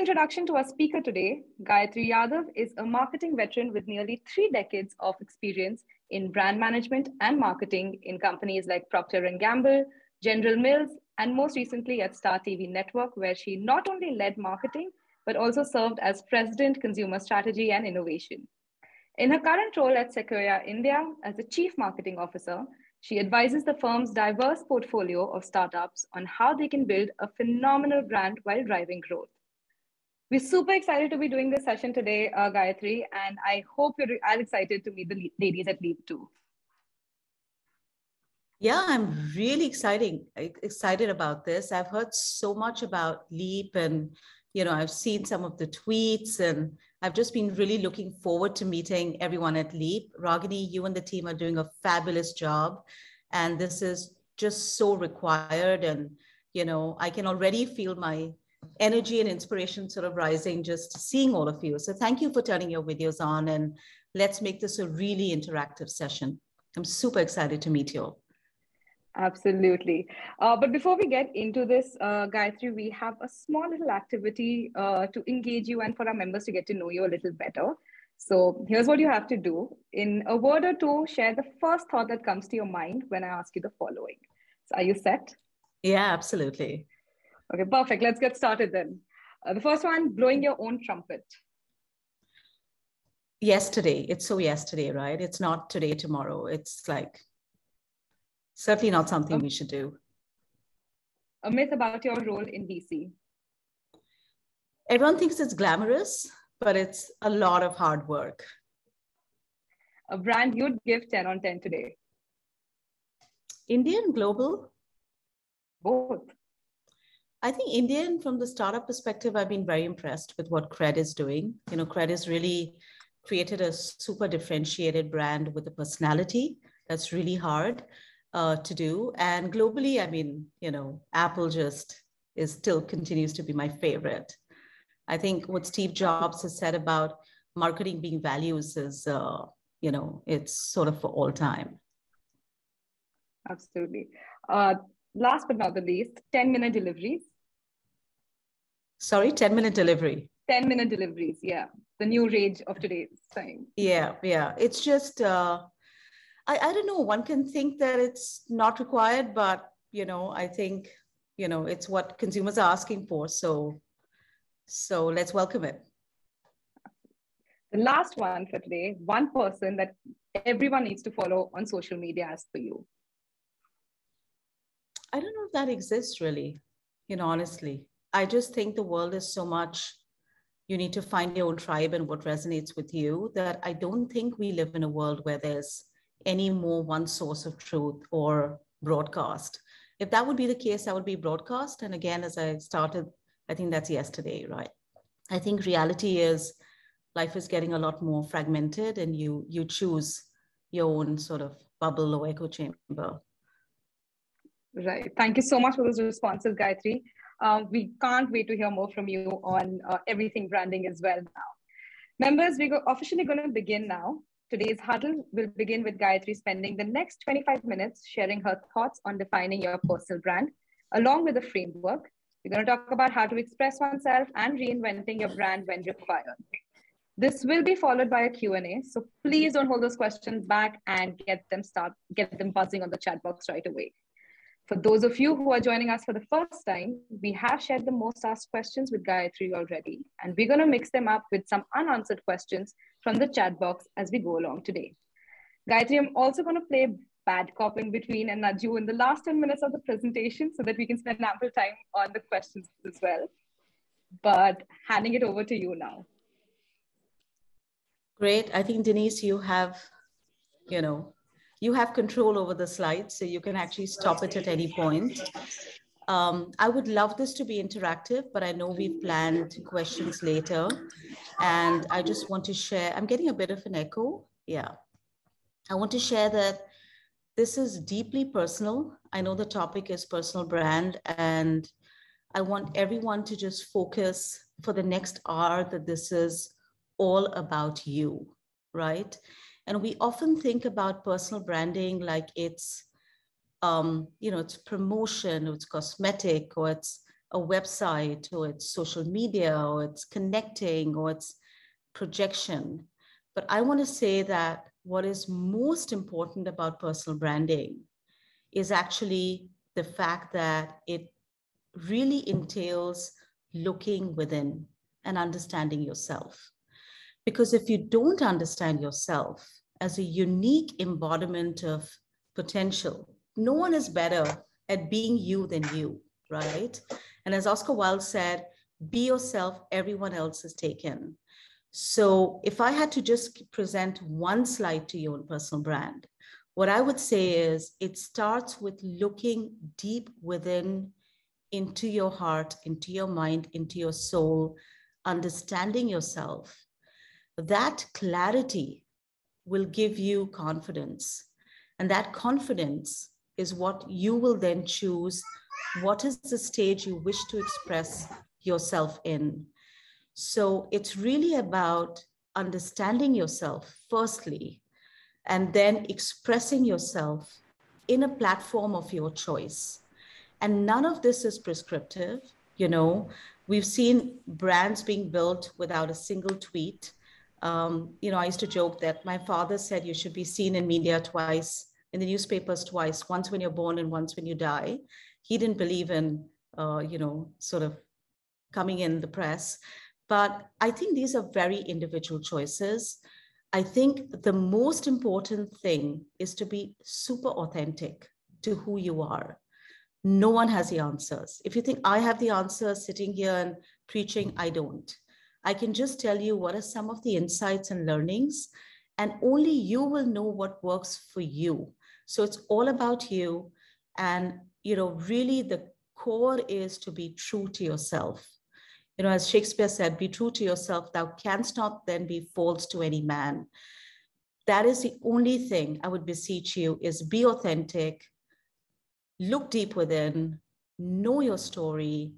introduction to our speaker today, Gayatri Yadav is a marketing veteran with nearly three decades of experience in brand management and marketing in companies like Procter & Gamble, General Mills, and most recently at Star TV Network, where she not only led marketing, but also served as President Consumer Strategy and Innovation. In her current role at Sequoia India as the Chief Marketing Officer, she advises the firm's diverse portfolio of startups on how they can build a phenomenal brand while driving growth. We're super excited to be doing this session today, uh, Gayatri, and I hope you're as excited to meet the ladies at Leap too. Yeah, I'm really exciting, excited about this. I've heard so much about Leap and, you know, I've seen some of the tweets and I've just been really looking forward to meeting everyone at Leap. Ragini, you and the team are doing a fabulous job. And this is just so required. And, you know, I can already feel my energy and inspiration sort of rising just seeing all of you. So thank you for turning your videos on and let's make this a really interactive session. I'm super excited to meet you all. Absolutely. Uh, but before we get into this, uh, Gayatri, we have a small little activity uh, to engage you and for our members to get to know you a little better. So here's what you have to do. In a word or two, share the first thought that comes to your mind when I ask you the following. So are you set? Yeah, absolutely. Okay, perfect. Let's get started then. Uh, the first one, blowing your own trumpet. Yesterday. It's so yesterday, right? It's not today, tomorrow. It's like certainly not something we should do. A myth about your role in VC. Everyone thinks it's glamorous, but it's a lot of hard work. A brand you'd give 10 on 10 today. Indian, global? Both. I think Indian, from the startup perspective, I've been very impressed with what Cred is doing. You know, Cred has really created a super differentiated brand with a personality that's really hard uh, to do. And globally, I mean, you know, Apple just is still continues to be my favorite. I think what Steve Jobs has said about marketing being values is, uh, you know, it's sort of for all time. Absolutely. Uh, last but not the least, 10 minute deliveries. Sorry, 10 minute delivery. 10 minute deliveries. Yeah. The new rage of today's time. Yeah. Yeah. It's just, uh, I, I don't know. One can think that it's not required, but you know, I think you know it's what consumers are asking for. So, so let's welcome it. The last one for today: one person that everyone needs to follow on social media as for you. I don't know if that exists really. You know, honestly, I just think the world is so much you need to find your own tribe and what resonates with you that I don't think we live in a world where there's any more one source of truth or broadcast. If that would be the case, that would be broadcast. And again, as I started, I think that's yesterday, right? I think reality is life is getting a lot more fragmented and you you choose your own sort of bubble or echo chamber. Right. Thank you so much for those responses, Gayatri. Um, we can't wait to hear more from you on uh, everything branding as well now. Members, we're officially going to begin now. Today's huddle will begin with Gayatri spending the next 25 minutes sharing her thoughts on defining your personal brand, along with a framework. We're going to talk about how to express oneself and reinventing your brand when required. This will be followed by a Q&A, so please don't hold those questions back and get them start get them buzzing on the chat box right away. For those of you who are joining us for the first time, we have shared the most asked questions with Gayatri already, and we're going to mix them up with some unanswered questions from the chat box as we go along today. Gayatri, I'm also going to play bad cop in between and nudge you in the last 10 minutes of the presentation so that we can spend ample time on the questions as well. But handing it over to you now. Great. I think Denise, you have, you know, you have control over the slides, so you can actually stop it at any point. Um, I would love this to be interactive, but I know we've planned questions later. And I just want to share, I'm getting a bit of an echo. Yeah. I want to share that this is deeply personal. I know the topic is personal brand, and I want everyone to just focus for the next hour that this is all about you, right? And we often think about personal branding like it's, um, you know, it's promotion, or it's cosmetic, or it's a website or it's social media or it's connecting or it's projection. But I want to say that what is most important about personal branding is actually the fact that it really entails looking within and understanding yourself. Because if you don't understand yourself as a unique embodiment of potential, no one is better at being you than you, right? And as Oscar Wilde said, be yourself, everyone else is taken. So if I had to just present one slide to you on personal brand, what I would say is it starts with looking deep within into your heart, into your mind, into your soul, understanding yourself. That clarity will give you confidence. And that confidence is what you will then choose. What is the stage you wish to express yourself in? So it's really about understanding yourself, firstly, and then expressing yourself in a platform of your choice. And none of this is prescriptive. You know, we've seen brands being built without a single tweet. Um, you know, I used to joke that my father said you should be seen in media twice, in the newspapers twice, once when you're born and once when you die. He didn't believe in, uh, you know, sort of coming in the press. But I think these are very individual choices. I think the most important thing is to be super authentic to who you are. No one has the answers. If you think I have the answers sitting here and preaching, I don't. I can just tell you what are some of the insights and learnings, and only you will know what works for you. So it's all about you. And, you know, really the core is to be true to yourself. You know, as Shakespeare said, be true to yourself, thou canst not then be false to any man. That is the only thing I would beseech you is be authentic, look deep within, know your story,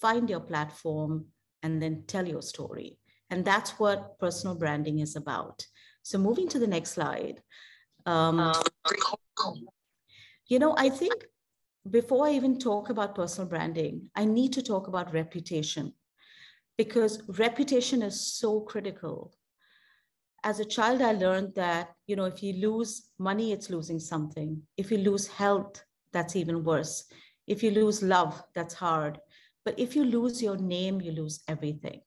find your platform, and then tell your story. And that's what personal branding is about. So moving to the next slide. Um, you know, I think before I even talk about personal branding, I need to talk about reputation because reputation is so critical. As a child, I learned that, you know, if you lose money, it's losing something. If you lose health, that's even worse. If you lose love, that's hard. But if you lose your name, you lose everything.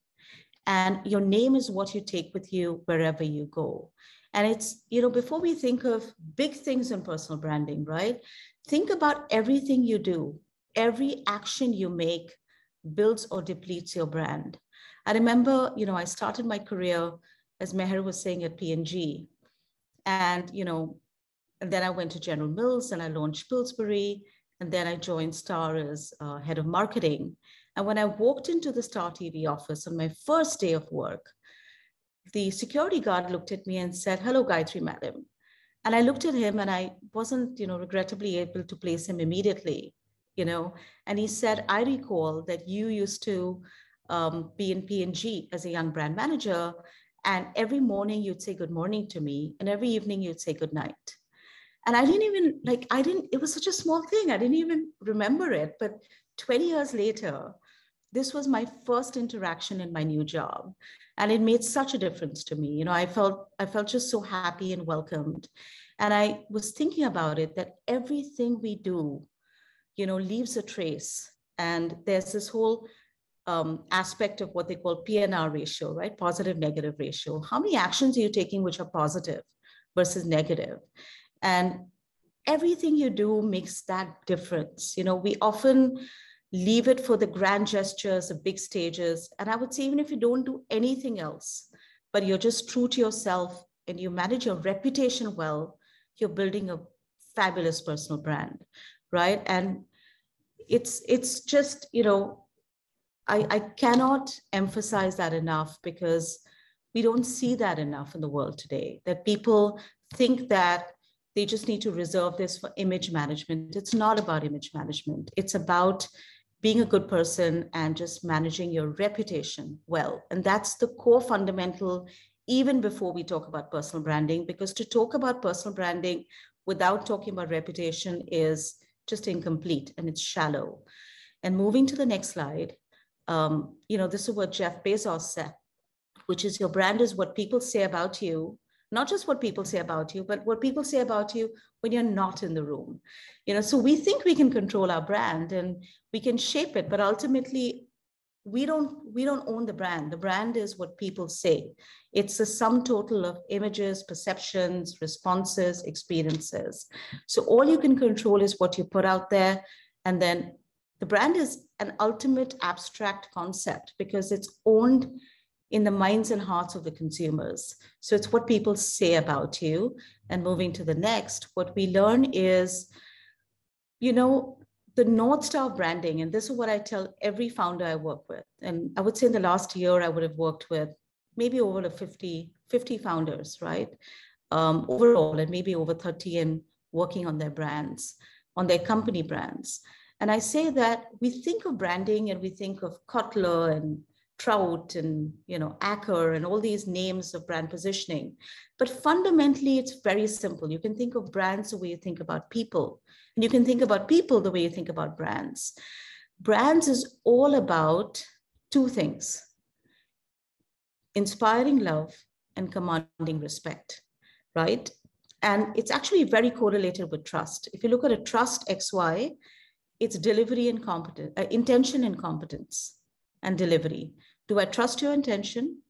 And your name is what you take with you wherever you go. And it's, you know, before we think of big things in personal branding, right? Think about everything you do, every action you make builds or depletes your brand. I remember, you know, I started my career, as Meher was saying, at P&G. And, you know, and then I went to General Mills and I launched Pillsbury. And then I joined Star as uh, head of marketing. And when I walked into the Star TV office on my first day of work, the security guard looked at me and said, hello, Gayatri, madam. And I looked at him and I wasn't, you know, regrettably able to place him immediately, you know. And he said, I recall that you used to um, be in P&G as a young brand manager. And every morning you'd say good morning to me. And every evening you'd say good night. And I didn't even like, I didn't, it was such a small thing. I didn't even remember it. But 20 years later, this was my first interaction in my new job and it made such a difference to me you know i felt i felt just so happy and welcomed and i was thinking about it that everything we do you know leaves a trace and there's this whole um, aspect of what they call PNR ratio, right? Positive negative ratio. How many actions are you taking which are positive versus negative? And everything you do makes that difference. You know, we often leave it for the grand gestures, the big stages. And I would say, even if you don't do anything else, but you're just true to yourself and you manage your reputation well, you're building a fabulous personal brand, right? And it's it's just, you know, I, I cannot emphasize that enough because we don't see that enough in the world today, that people think that they just need to reserve this for image management. It's not about image management. It's about being a good person and just managing your reputation well. And that's the core fundamental, even before we talk about personal branding, because to talk about personal branding without talking about reputation is just incomplete and it's shallow. And moving to the next slide, um, you know, this is what Jeff Bezos said, which is your brand is what people say about you, not just what people say about you, but what people say about you when you're not in the room. You know, so we think we can control our brand and we can shape it, but ultimately we don't we don't own the brand. The brand is what people say. It's a sum total of images perceptions responses experiences. So all you can control is what you put out there. And then the brand is an ultimate abstract concept because it's owned in the minds and hearts of the consumers so it's what people say about you and moving to the next what we learn is you know the North Star branding, and this is what I tell every founder I work with. And I would say in the last year, I would have worked with maybe over 50, 50 founders, right? Um, overall, and maybe over 30 in working on their brands, on their company brands. And I say that we think of branding and we think of Kotler and Trout and you know Aaker and all these names of brand positioning. But fundamentally, it's very simple. You can think of brands the way you think about people. And you can think about people the way you think about brands. Brands is all about two things inspiring love and commanding respect, right? And it's actually very correlated with trust. If you look at a trust XY, it's delivery and competence, uh, intention and competence and delivery. Do I trust your intention?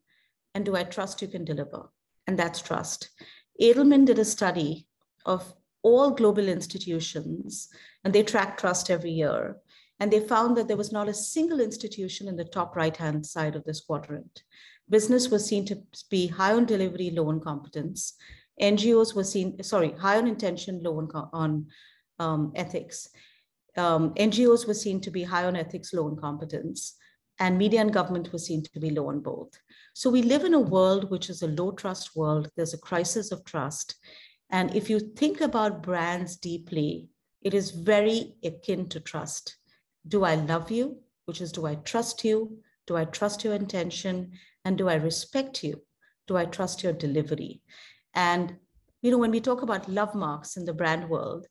And do I trust you can deliver? And that's trust. Edelman did a study of all global institutions, and they track trust every year. And they found that there was not a single institution in the top right hand side of this quadrant. Business was seen to be high on delivery, low on competence. NGOs were seen, sorry, high on intention, low on, on um, ethics. Um, NGOs were seen to be high on ethics, low on competence. And media and government were seen to be low on both. So we live in a world which is a low trust world. There's a crisis of trust. And if you think about brands deeply, it is very akin to trust. Do I love you? Which is, do I trust you? Do I trust your intention? And do I respect you? Do I trust your delivery? And, you know, when we talk about love marks in the brand world,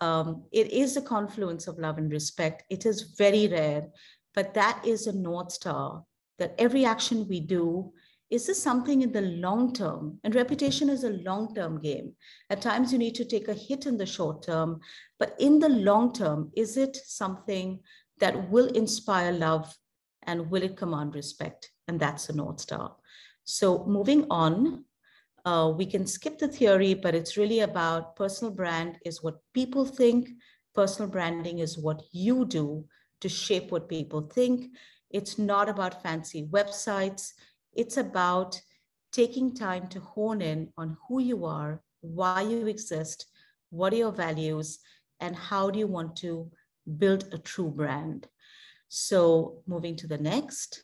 um, it is a confluence of love and respect. It is very rare, but that is a North Star that every action we do is this something in the long term? And reputation is a long term game. At times, you need to take a hit in the short term, but in the long term, is it something that will inspire love and will it command respect? And that's a North Star. So, moving on, uh, we can skip the theory, but it's really about personal brand is what people think, personal branding is what you do to shape what people think. It's not about fancy websites. It's about taking time to hone in on who you are, why you exist, what are your values, and how do you want to build a true brand. So, moving to the next.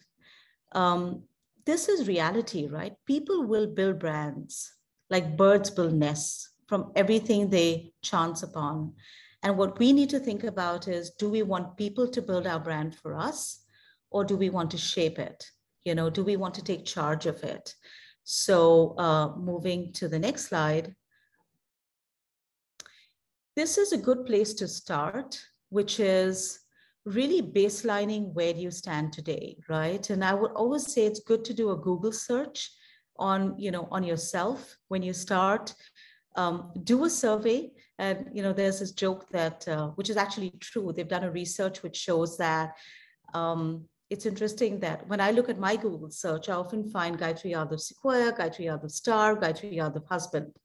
Um, this is reality, right? People will build brands like birds build nests from everything they chance upon. And what we need to think about is do we want people to build our brand for us, or do we want to shape it? you know do we want to take charge of it? So uh, moving to the next slide. This is a good place to start which is really baselining where do you stand today right? And i would always say it's good to do a google search on you know on yourself when you start. Um, do a survey and you know there's this joke that uh, which is actually true they've done a research which shows that um, it's interesting that when I look at my Google search, I often find Gayatri Yadav Sequoia, Gayatri Yadav Star, Gayatri Yadav husband.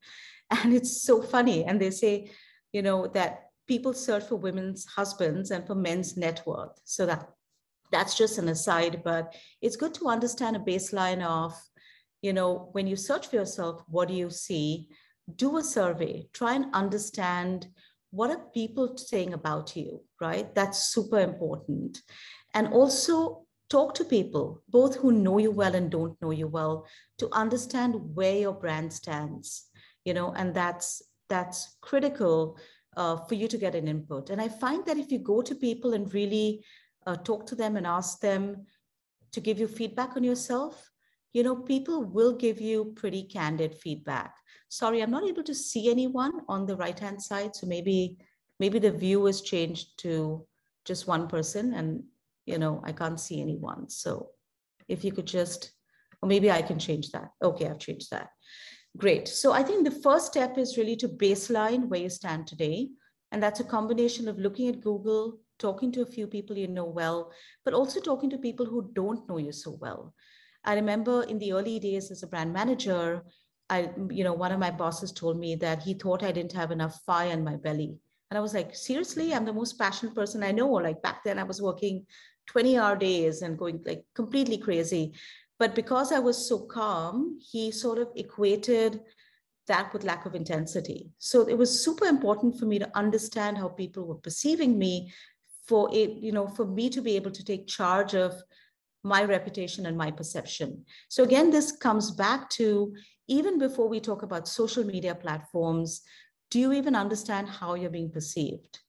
And it's so funny. And they say, you know, that people search for women's husbands and for men's net worth. So that that's just an aside, but it's good to understand a baseline of, you know, when you search for yourself, what do you see? Do a survey, try and understand what are people saying about you, right? That's super important and also talk to people, both who know you well and don't know you well, to understand where your brand stands. You know, and that's that's critical uh, for you to get an input. And I find that if you go to people and really uh, talk to them and ask them to give you feedback on yourself, you know, people will give you pretty candid feedback. Sorry, I'm not able to see anyone on the right hand side, so maybe maybe the view is changed to just one person and you know i can't see anyone. So if you could just or maybe i can change that. Okay i've changed that. Great. So i think the first step is really to baseline where you stand today and that's a combination of looking at google talking to a few people you know well but also talking to people who don't know you so well i remember in the early days as a brand manager i you know one of my bosses told me that he thought i didn't have enough fire in my belly and I was like, seriously, I'm the most passionate person I know. Like back then, I was working 20 hour days and going like completely crazy. But because I was so calm, he sort of equated that with lack of intensity. So it was super important for me to understand how people were perceiving me for it, you know, for me to be able to take charge of my reputation and my perception. So again, this comes back to even before we talk about social media platforms, do you even understand how you're being perceived?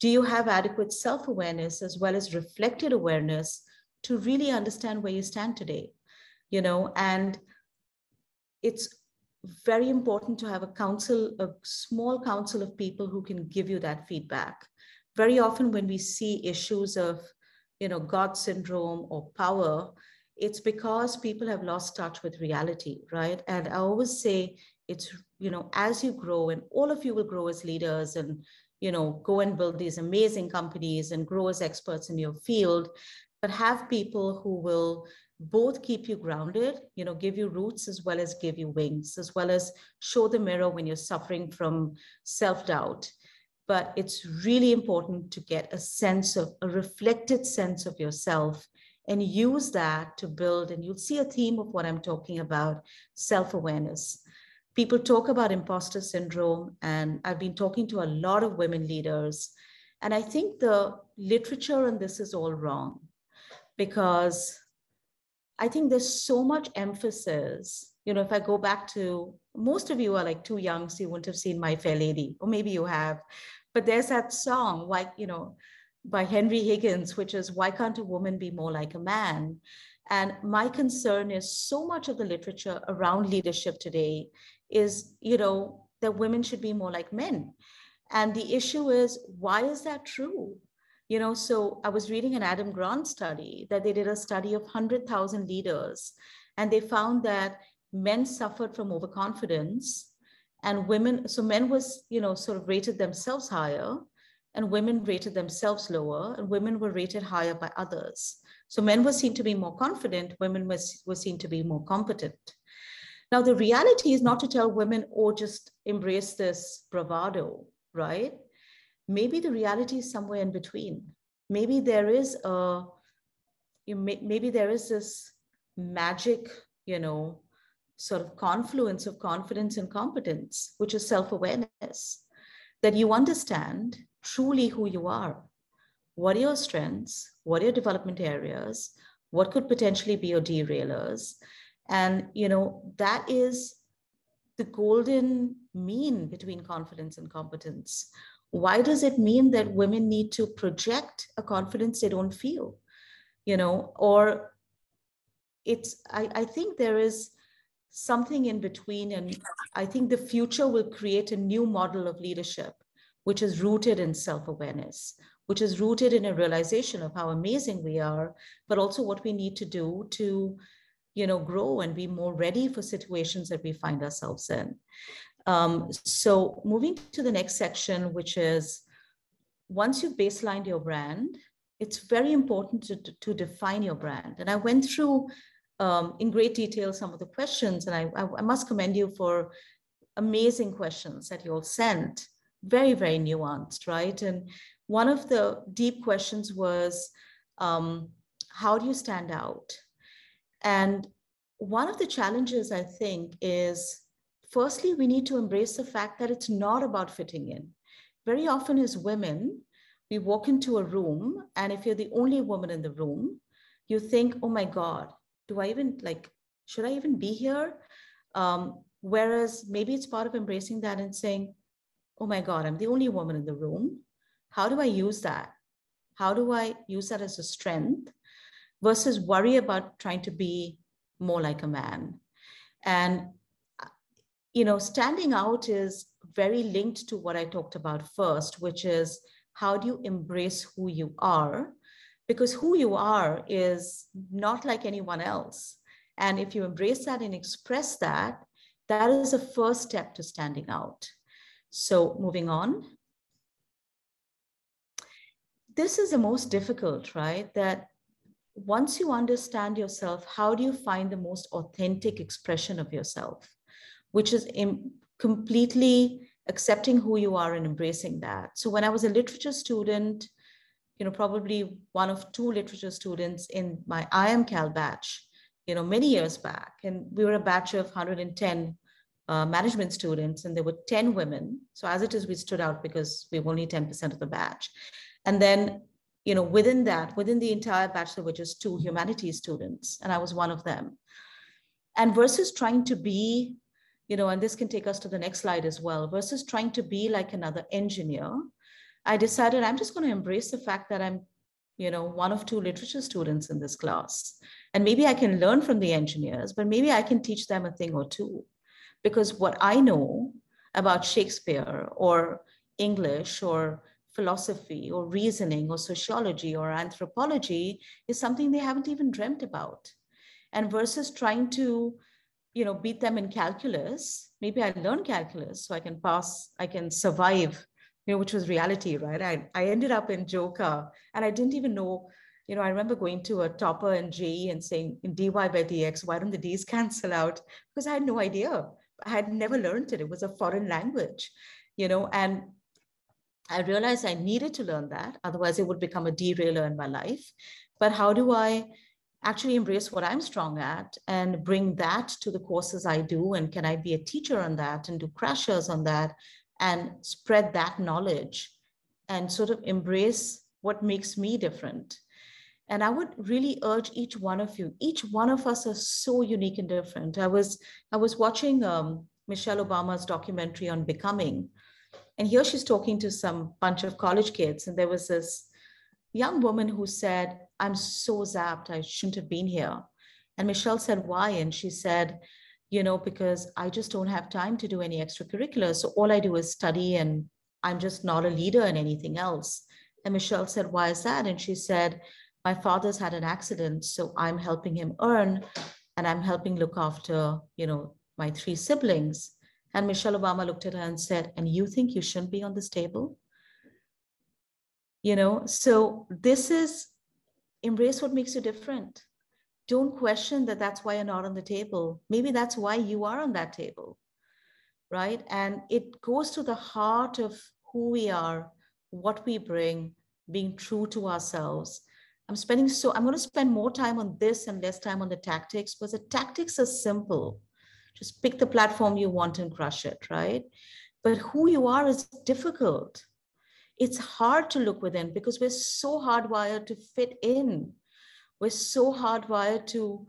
Do you have adequate self awareness as well as reflected awareness to really understand where you stand today? You know, and it's very important to have a council, a small council of people who can give you that feedback. Very often, when we see issues of, you know, God syndrome or power, it's because people have lost touch with reality, right? And I always say it's you know as you grow and all of you will grow as leaders and you know go and build these amazing companies and grow as experts in your field but have people who will both keep you grounded you know give you roots as well as give you wings as well as show the mirror when you're suffering from self-doubt but it's really important to get a sense of a reflected sense of yourself and use that to build and you'll see a theme of what i'm talking about self-awareness people talk about imposter syndrome, and I've been talking to a lot of women leaders. And I think the literature on this is all wrong because I think there's so much emphasis. You know, if I go back to most of you are like too young, so you wouldn't have seen My Fair Lady, or maybe you have. But there's that song, why, you know, by Henry Higgins, which is Why Can't a Woman Be More Like a Man? And my concern is so much of the literature around leadership today is, you know, that women should be more like men. And the issue is, why is that true? You know, so I was reading an Adam Grant study that they did a study of 100,000 leaders, and they found that men suffered from overconfidence and women, so men was, you know, sort of rated themselves higher and women rated themselves lower and women were rated higher by others. So men were seen to be more confident, women was, were seen to be more competent. Now, the reality is not to tell women, oh, just embrace this bravado, right? Maybe the reality is somewhere in between. Maybe there is a, you may, maybe there is this magic, you know, sort of confluence of confidence and competence, which is self awareness, that you understand truly who you are. What are your strengths? What are your development areas? What could potentially be your derailers? And, you know, that is the golden mean between confidence and competence. Why does it mean that women need to project a confidence they don't feel? You know, or it's, I, I think there is something in between. And I think the future will create a new model of leadership, which is rooted in self awareness, which is rooted in a realization of how amazing we are, but also what we need to do to you know, grow and be more ready for situations that we find ourselves in. Um, so moving to the next section, which is once you've baselined your brand, it's very important to, to define your brand. And I went through um, in great detail some of the questions, and I, I, must commend you for amazing questions that you all sent. Very, very nuanced, right? And one of the deep questions was, um, how do you stand out? And one of the challenges, I think, is firstly, we need to embrace the fact that it's not about fitting in. Very often, as women, we walk into a room, and if you're the only woman in the room, you think, oh my God, do I even like, should I even be here? Um, whereas maybe it's part of embracing that and saying, oh my God, I'm the only woman in the room. How do I use that? How do I use that as a strength? versus worry about trying to be more like a man. And, you know, standing out is very linked to what I talked about first, which is how do you embrace who you are? Because who you are is not like anyone else. And if you embrace that and express that, that is the first step to standing out. So moving on. This is the most difficult, right? That once you understand yourself, how do you find the most authentic expression of yourself, which is completely accepting who you are and embracing that. So when I was a literature student, you know, probably one of two literature students in my IIM Cal batch, you know, many years back, and we were a batch of 110 uh, management students, and there were 10 women. So as it is, we stood out because we were only 10% of the batch. And then, you know, within that, within the entire batch, there were just two humanities students, and I was one of them. And versus trying to be you know, and this can take us to the next slide as well, versus trying to be like another engineer, I decided I'm just going to embrace the fact that I'm, you know, one of two literature students in this class. And maybe I can learn from the engineers, but maybe I can teach them a thing or two. Because what I know about Shakespeare or English or philosophy or reasoning or sociology or anthropology is something they haven't even dreamt about. And versus trying to you know, beat them in calculus. Maybe I learn calculus so I can pass, I can survive, you know, which was reality, right? I, I ended up in Joka and I didn't even know, you know, I remember going to a topper in JEE and saying in dy by dx, why don't the d's cancel out? Because I had no idea. I had never learned it. It was a foreign language, you know, and I realized I needed to learn that. Otherwise, it would become a derailer in my life. But how do I actually embrace what I'm strong at and bring that to the courses I do? And can I be a teacher on that and do crashers on that and spread that knowledge and sort of embrace what makes me different? And I would really urge each one of you, each one of us are so unique and different. I was, I was watching um, Michelle Obama's documentary on becoming, and here she's talking to some bunch of college kids, and there was this young woman who said, I'm so zapped. I shouldn't have been here. And Michelle said, Why? And she said, You know, because I just don't have time to do any extracurriculars. So all I do is study and I'm just not a leader in anything else. And Michelle said, Why is that? And she said, My father's had an accident. So I'm helping him earn and I'm helping look after, you know, my three siblings. And Michelle Obama looked at her and said, And you think you shouldn't be on this table? You know, so this is embrace what makes you different. Don't question that that's why you're not on the table. Maybe that's why you are on that table, right? And it goes to the heart of who we are, what we bring, being true to ourselves. I'm spending so, I'm going to spend more time on this and less time on the tactics because the tactics are simple. Just pick the platform you want and crush it, right? But who you are is difficult it's hard to look within because we're so hardwired to fit in. We're so hardwired to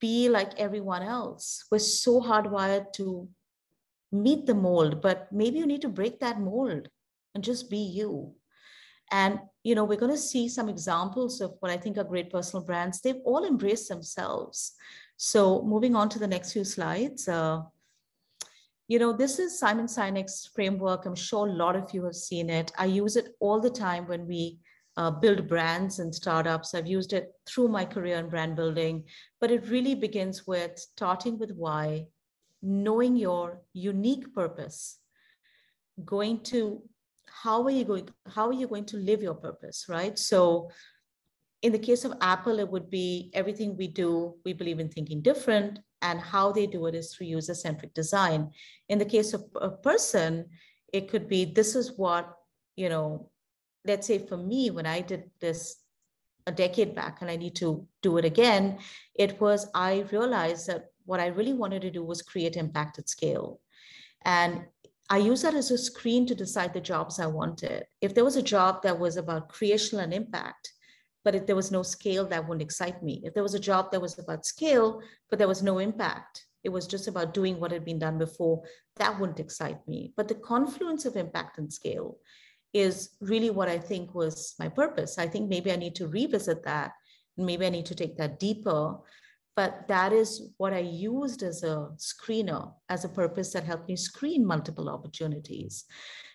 be like everyone else. We're so hardwired to meet the mold, but maybe you need to break that mold and just be you. And you know, we're going to see some examples of what I think are great personal brands. They've all embraced themselves. So moving on to the next few slides. Uh, you know, this is Simon Sinek's framework. I'm sure a lot of you have seen it. I use it all the time when we uh, build brands and startups. I've used it through my career in brand building, but it really begins with starting with why, knowing your unique purpose, going to how are you going how are you going to live your purpose, right? So in the case of Apple, it would be everything we do, we believe in thinking different, and how they do it is through user centric design. In the case of a person, it could be this is what, you know, let's say for me, when I did this a decade back and I need to do it again, it was I realized that what I really wanted to do was create impact at scale. And I use that as a screen to decide the jobs I wanted. If there was a job that was about creation and impact, but if there was no scale, that wouldn't excite me. If there was a job that was about scale, but there was no impact, it was just about doing what had been done before, that wouldn't excite me. But the confluence of impact and scale is really what I think was my purpose. I think maybe I need to revisit that. Maybe I need to take that deeper. But that is what I used as a screener, as a purpose that helped me screen multiple opportunities.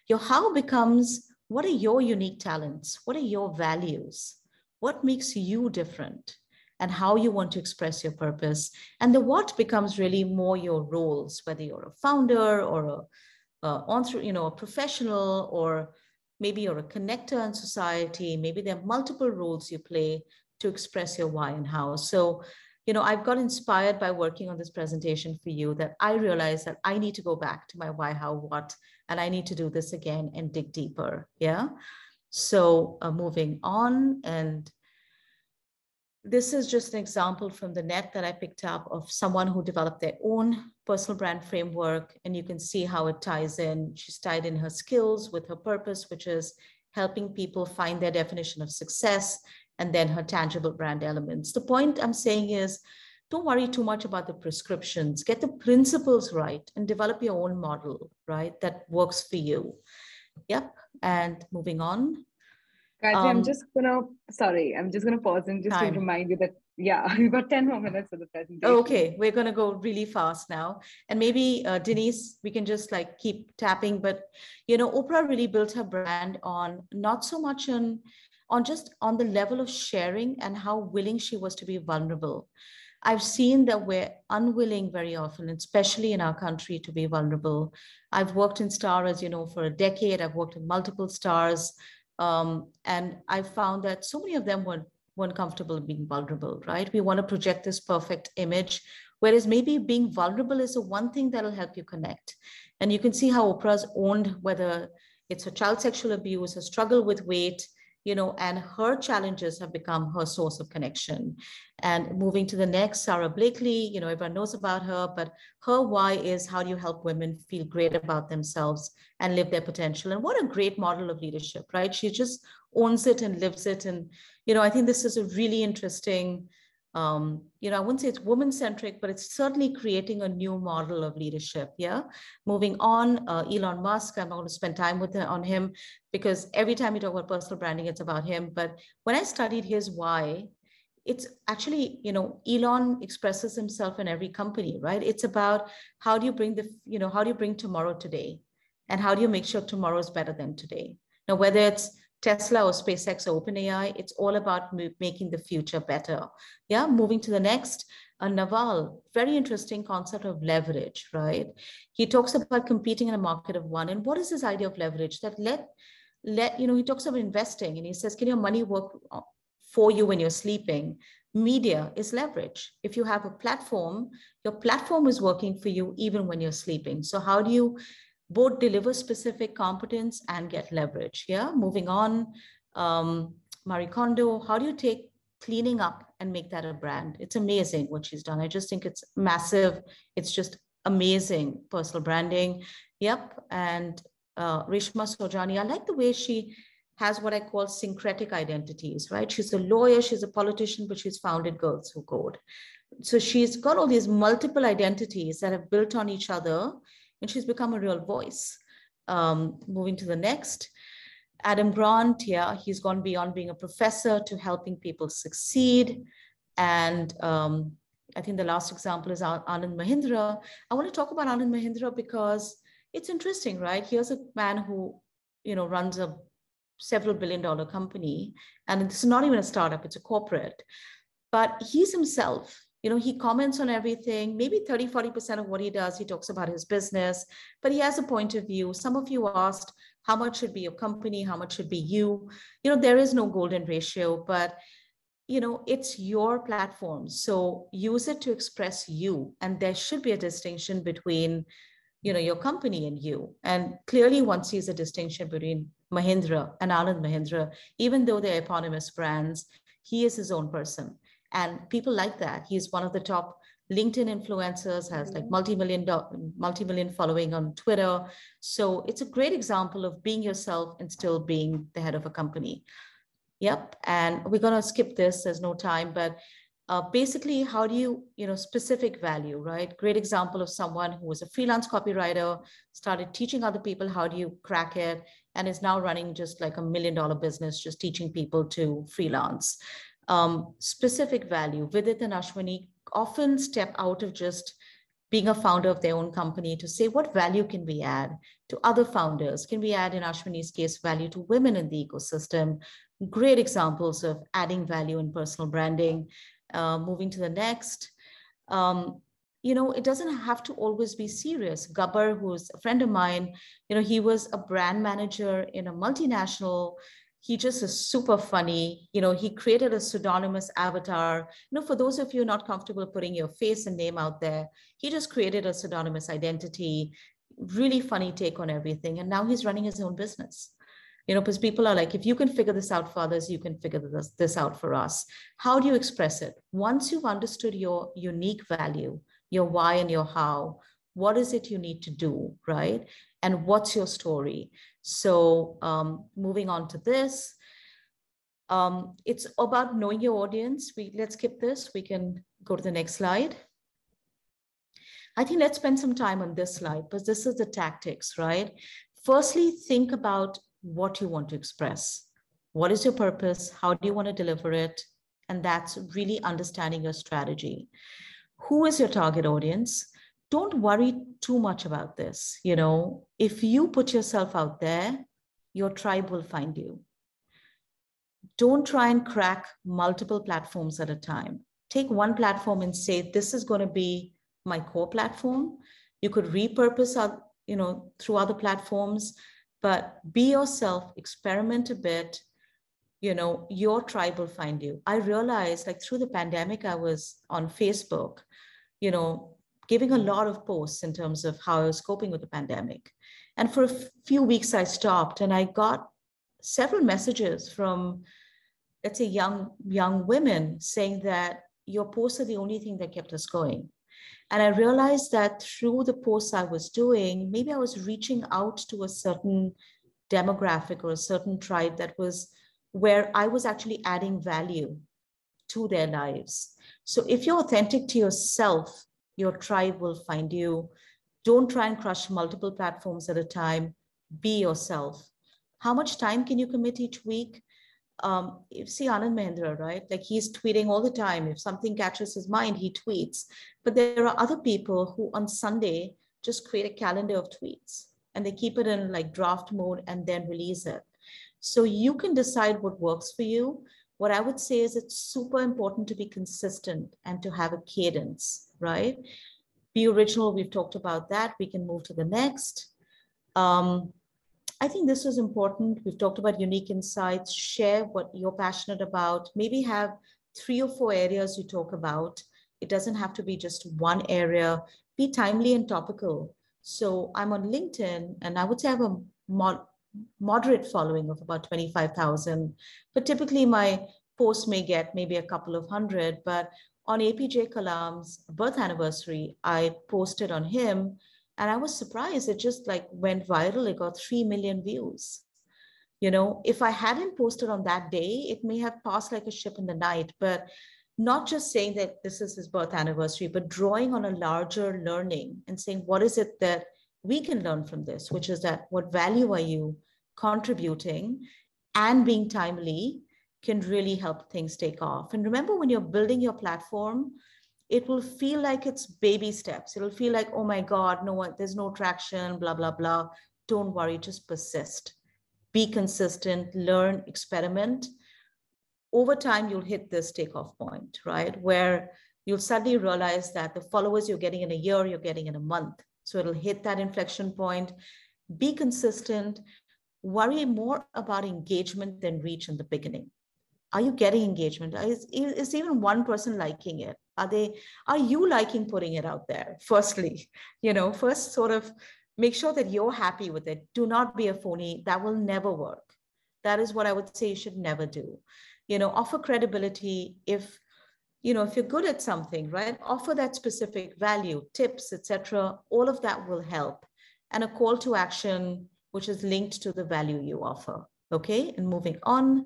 Your how becomes what are your unique talents? What are your values? What makes you different? And how you want to express your purpose. And the what becomes really more your roles, whether you're a founder or a, a you know, a professional, or maybe you're a connector in society. Maybe there are multiple roles you play to express your why and how. So you know, I've got inspired by working on this presentation for you that I realized that I need to go back to my why, how, what, and I need to do this again and dig deeper. Yeah. So uh, moving on, and this is just an example from the net that I picked up of someone who developed their own personal brand framework. And you can see how it ties in. She's tied in her skills with her purpose, which is helping people find their definition of success and then her tangible brand elements. The point I'm saying is don't worry too much about the prescriptions. Get the principles right and develop your own model, right? That works for you. Yep. And moving on. Guys, um, I'm just gonna sorry, I'm just gonna pause and just to remind you that yeah, we've got 10 more minutes for the presentation. Okay, we're gonna go really fast now. And maybe uh, Denise, we can just like keep tapping, but you know, Oprah really built her brand on not so much on on just on the level of sharing and how willing she was to be vulnerable. I've seen that we're unwilling very often, especially in our country, to be vulnerable. I've worked in Star, as you know, for a decade. I've worked in multiple stars. Um, and I found that so many of them weren't, weren't comfortable being vulnerable, right? We want to project this perfect image, whereas maybe being vulnerable is the one thing that'll help you connect. And you can see how Oprah's owned whether it's her child sexual abuse, her struggle with weight, you know, and her challenges have become her source of connection. And moving to the next, Sara Blakely, you know, everyone knows about her, but her why is how do you help women feel great about themselves and live their potential? And what a great model of leadership, right? She just owns it and lives it. And, you know, I think this is a really interesting um, you know, I wouldn't say it's woman centric, but it's certainly creating a new model of leadership. Yeah. Moving on, uh, Elon Musk, I'm going to spend time with on him because every time we talk about personal branding, it's about him. But when I studied his why, it's actually, you know, Elon expresses himself in every company, right? It's about how do you bring the, you know, how do you bring tomorrow today? And how do you make sure tomorrow is better than today? Now, whether it's Tesla or SpaceX or OpenAI, it's all about making the future better. Yeah, moving to the next, uh, Naval, very interesting concept of leverage, right? He talks about competing in a market of one. And what is this idea of leverage? That let, let you know, he talks about investing and he says, can your money work uh, for you when you're sleeping? Media is leverage. If you have a platform, your platform is working for you even when you're sleeping. So how do you both deliver specific competence and get leverage. Yeah, moving on. Um, Marie Kondo, how do you take cleaning up and make that a brand? It's amazing what she's done. I just think it's massive. It's just amazing personal branding. Yep. And uh, Reshma Saujani, I like the way she has what I call syncretic identities, right? She's a lawyer, she's a politician, but she's founded Girls Who Code. So she's got all these multiple identities that have built on each other and she's become a real voice. Um, moving to the next, Adam Grant, yeah, he's gone beyond being a professor to helping people succeed. And um, I think the last example is Anand Mahindra. I want to talk about Anand Mahindra because it's interesting, right? Here's a man who, you know, runs a several billion dollar company, and is not even a startup; it's a corporate. But he's himself you know he comments on everything. Maybe 30 40% of what he does he talks about his business but he has a point of view. Some of you asked how much should be your company? How much should be you? You know there is no golden ratio but you know it's your platform. So use it to express you and there should be a distinction between you know your company and you. And clearly one sees a distinction between mahindra and anand mahindra. Even though they're eponymous brands he is his own person and people like that. He's one of the top linkedin influencers has like mm-hmm. multi-million multi-million following on twitter. So it's a great example of being yourself and still being the head of a company. Yep. And we're going to skip this. There's no time. But uh, basically how do you you know specific value right? Great example of someone who was a freelance copywriter started teaching other people how do you crack it and is now running just like a million dollar business just teaching people to freelance um, specific value. Vidit and Ashwini often step out of just being a founder of their own company to say what value can we add to other founders? Can we add, in Ashwini's case, value to women in the ecosystem? Great examples of adding value in personal branding. Uh, moving to the next. Um, you know, it doesn't have to always be serious. Gabbar, who's a friend of mine, you know, he was a brand manager in a multinational. He just is super funny. You know, he created a pseudonymous avatar. You know, for those of you not comfortable putting your face and name out there, he just created a pseudonymous identity. Really funny take on everything. And now he's running his own business you know because people are like if you can figure this out for others you can figure this, this out for us how do you express it once you've understood your unique value your why and your how what is it you need to do right and what's your story so um, moving on to this um, it's about knowing your audience. We let's skip this. We can go to the next slide. I think let's spend some time on this slide because this is the tactics right? Firstly think about what you want to express. What is your purpose? How do you want to deliver it? And that's really understanding your strategy. Who is your target audience don't worry too much about this you know? If you put yourself out there your tribe will find you. Don't try and crack multiple platforms at a time. Take one platform and say this is going to be my core platform. You could repurpose you know through other platforms but be yourself experiment a bit. You know your tribe will find you. I realized like through the pandemic i was on facebook you know, giving a lot of posts in terms of how I was coping with the pandemic. And for a few weeks, I stopped and I got several messages from, let's say, young, young women saying that your posts are the only thing that kept us going. And I realized that through the posts I was doing, maybe I was reaching out to a certain demographic or a certain tribe that was where I was actually adding value to their lives. So if you're authentic to yourself, your tribe will find you. Don't try and crush multiple platforms at a time. Be yourself. How much time can you commit each week? Um, you see Anand Mahindra, right? Like he's tweeting all the time. If something catches his mind, he tweets. But there are other people who on Sunday just create a calendar of tweets and they keep it in like draft mode and then release it. So you can decide what works for you what I would say is it's super important to be consistent and to have a cadence, right? Be original, we've talked about that. We can move to the next. Um, I think this is important. We've talked about unique insights, share what you're passionate about, maybe have three or four areas you talk about. It doesn't have to be just one area. Be timely and topical. So I'm on LinkedIn and I would say I have a mod moderate following of about 25,000. But typically my post may get maybe a couple of hundred. But on APJ Kalam's birth anniversary, I posted on him and I was surprised. It just like went viral. It got 3 million views. You know, if I hadn't posted on that day, it may have passed like a ship in the night. But not just saying that this is his birth anniversary, but drawing on a larger learning and saying, what is it that we can learn from this, which is that what value are you contributing and being timely can really help things take off. And remember, when you're building your platform, it will feel like it's baby steps. It'll feel like, oh my God, no one, there's no traction, blah, blah, blah. Don't worry, just persist. Be consistent, learn, experiment. Over time, you'll hit this takeoff point, right? Where you'll suddenly realize that the followers you're getting in a year, you're getting in a month. So it'll hit that inflection point. Be consistent. Worry more about engagement than reach in the beginning. Are you getting engagement? Is, is even one person liking it? Are they? Are you liking putting it out there? Firstly, you know, first sort of make sure that you're happy with it. Do not be a phony. That will never work. That is what I would say you should never do. You know, offer credibility if you know if you're good at something right offer that specific value tips etc all of that will help and a call to action which is linked to the value you offer okay and moving on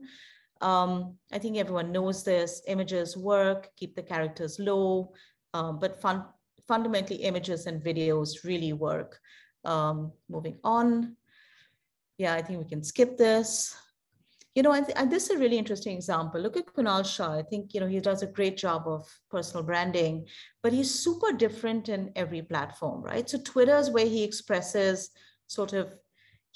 um, i think everyone knows this images work keep the characters low um, but fun, fundamentally images and videos really work um, moving on yeah i think we can skip this you know, and, and this is a really interesting example. Look at Kunal Shah. I think, you know, he does a great job of personal branding, but he's super different in every platform, right? So Twitter is where he expresses sort of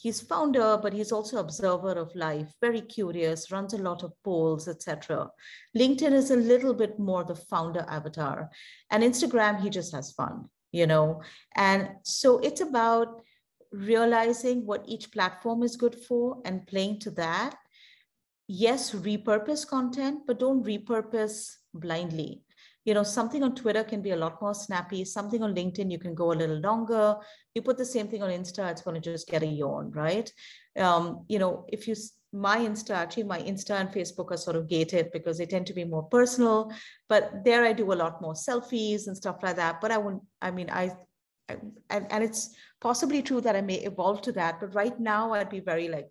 he's founder but he's also observer of life very curious runs a lot of polls etc linkedin is a little bit more the founder avatar. And instagram he just has fun you know? And so it's about realizing what each platform is good for and playing to that. Yes repurpose content but don't repurpose blindly you know, something on Twitter can be a lot more snappy. Something on LinkedIn, you can go a little longer. You put the same thing on Insta, it's going to just get a yawn, right? Um, you know, if you, my Insta, actually my Insta and Facebook are sort of gated because they tend to be more personal, but there I do a lot more selfies and stuff like that. But I wouldn't, I mean, I, and, and it's possibly true that I may evolve to that, but right now I'd be very like,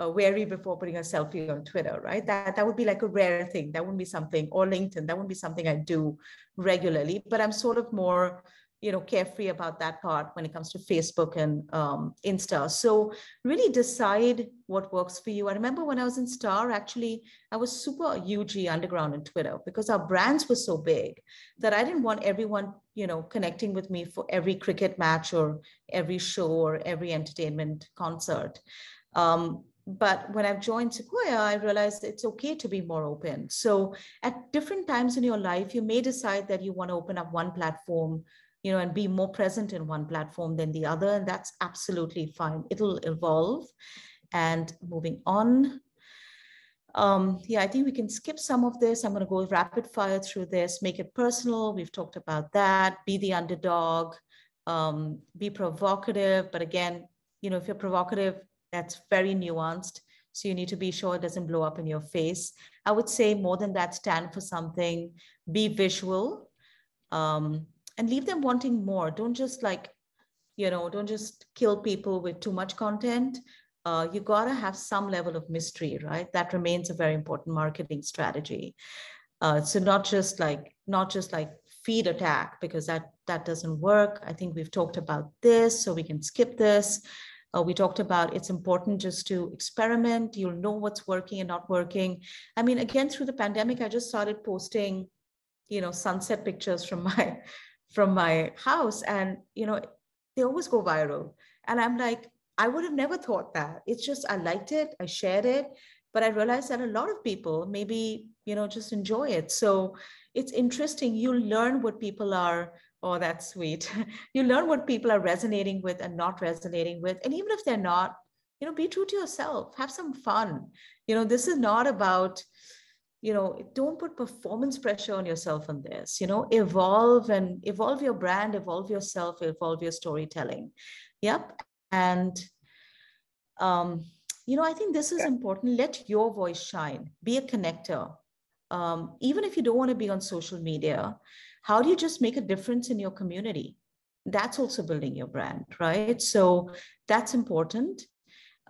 uh, wary before putting a selfie on Twitter, right? That that would be like a rare thing. That wouldn't be something, or LinkedIn. That wouldn't be something I do regularly. But I'm sort of more, you know, carefree about that part when it comes to Facebook and um, Insta. So really decide what works for you. I remember when I was in Star, actually, I was super UG underground on Twitter because our brands were so big that I didn't want everyone, you know, connecting with me for every cricket match or every show or every entertainment concert. Um, but when I've joined Sequoia, I realized it's okay to be more open. So at different times in your life, you may decide that you want to open up one platform, you know, and be more present in one platform than the other. And that's absolutely fine. It'll evolve. And moving on. Um, yeah, I think we can skip some of this. I'm going to go rapid fire through this, make it personal. We've talked about that. Be the underdog, um, be provocative. But again, you know, if you're provocative, that's very nuanced. So you need to be sure it doesn't blow up in your face. I would say more than that, stand for something, be visual, um, and leave them wanting more. Don't just like, you know, don't just kill people with too much content. Uh, you gotta have some level of mystery, right? That remains a very important marketing strategy. Uh, so not just like not just like feed attack because that that doesn't work. I think we've talked about this, so we can skip this. Uh, we talked about it's important just to experiment. You'll know what's working and not working. I mean, again, through the pandemic, I just started posting, you know, sunset pictures from my from my house, and you know, they always go viral. And I'm like, I would have never thought that. It's just I liked it, I shared it, but I realized that a lot of people maybe you know just enjoy it. So it's interesting. You learn what people are Oh, that's sweet. you learn what people are resonating with and not resonating with. And even if they're not, you know, be true to yourself, have some fun. You know, this is not about, you know, don't put performance pressure on yourself on this, you know, evolve and evolve your brand, evolve yourself, evolve your storytelling. Yep. And, um, you know, I think this is important. Let your voice shine, be a connector. Um, even if you don't want to be on social media, how do you just make a difference in your community? That's also building your brand right? So that's important.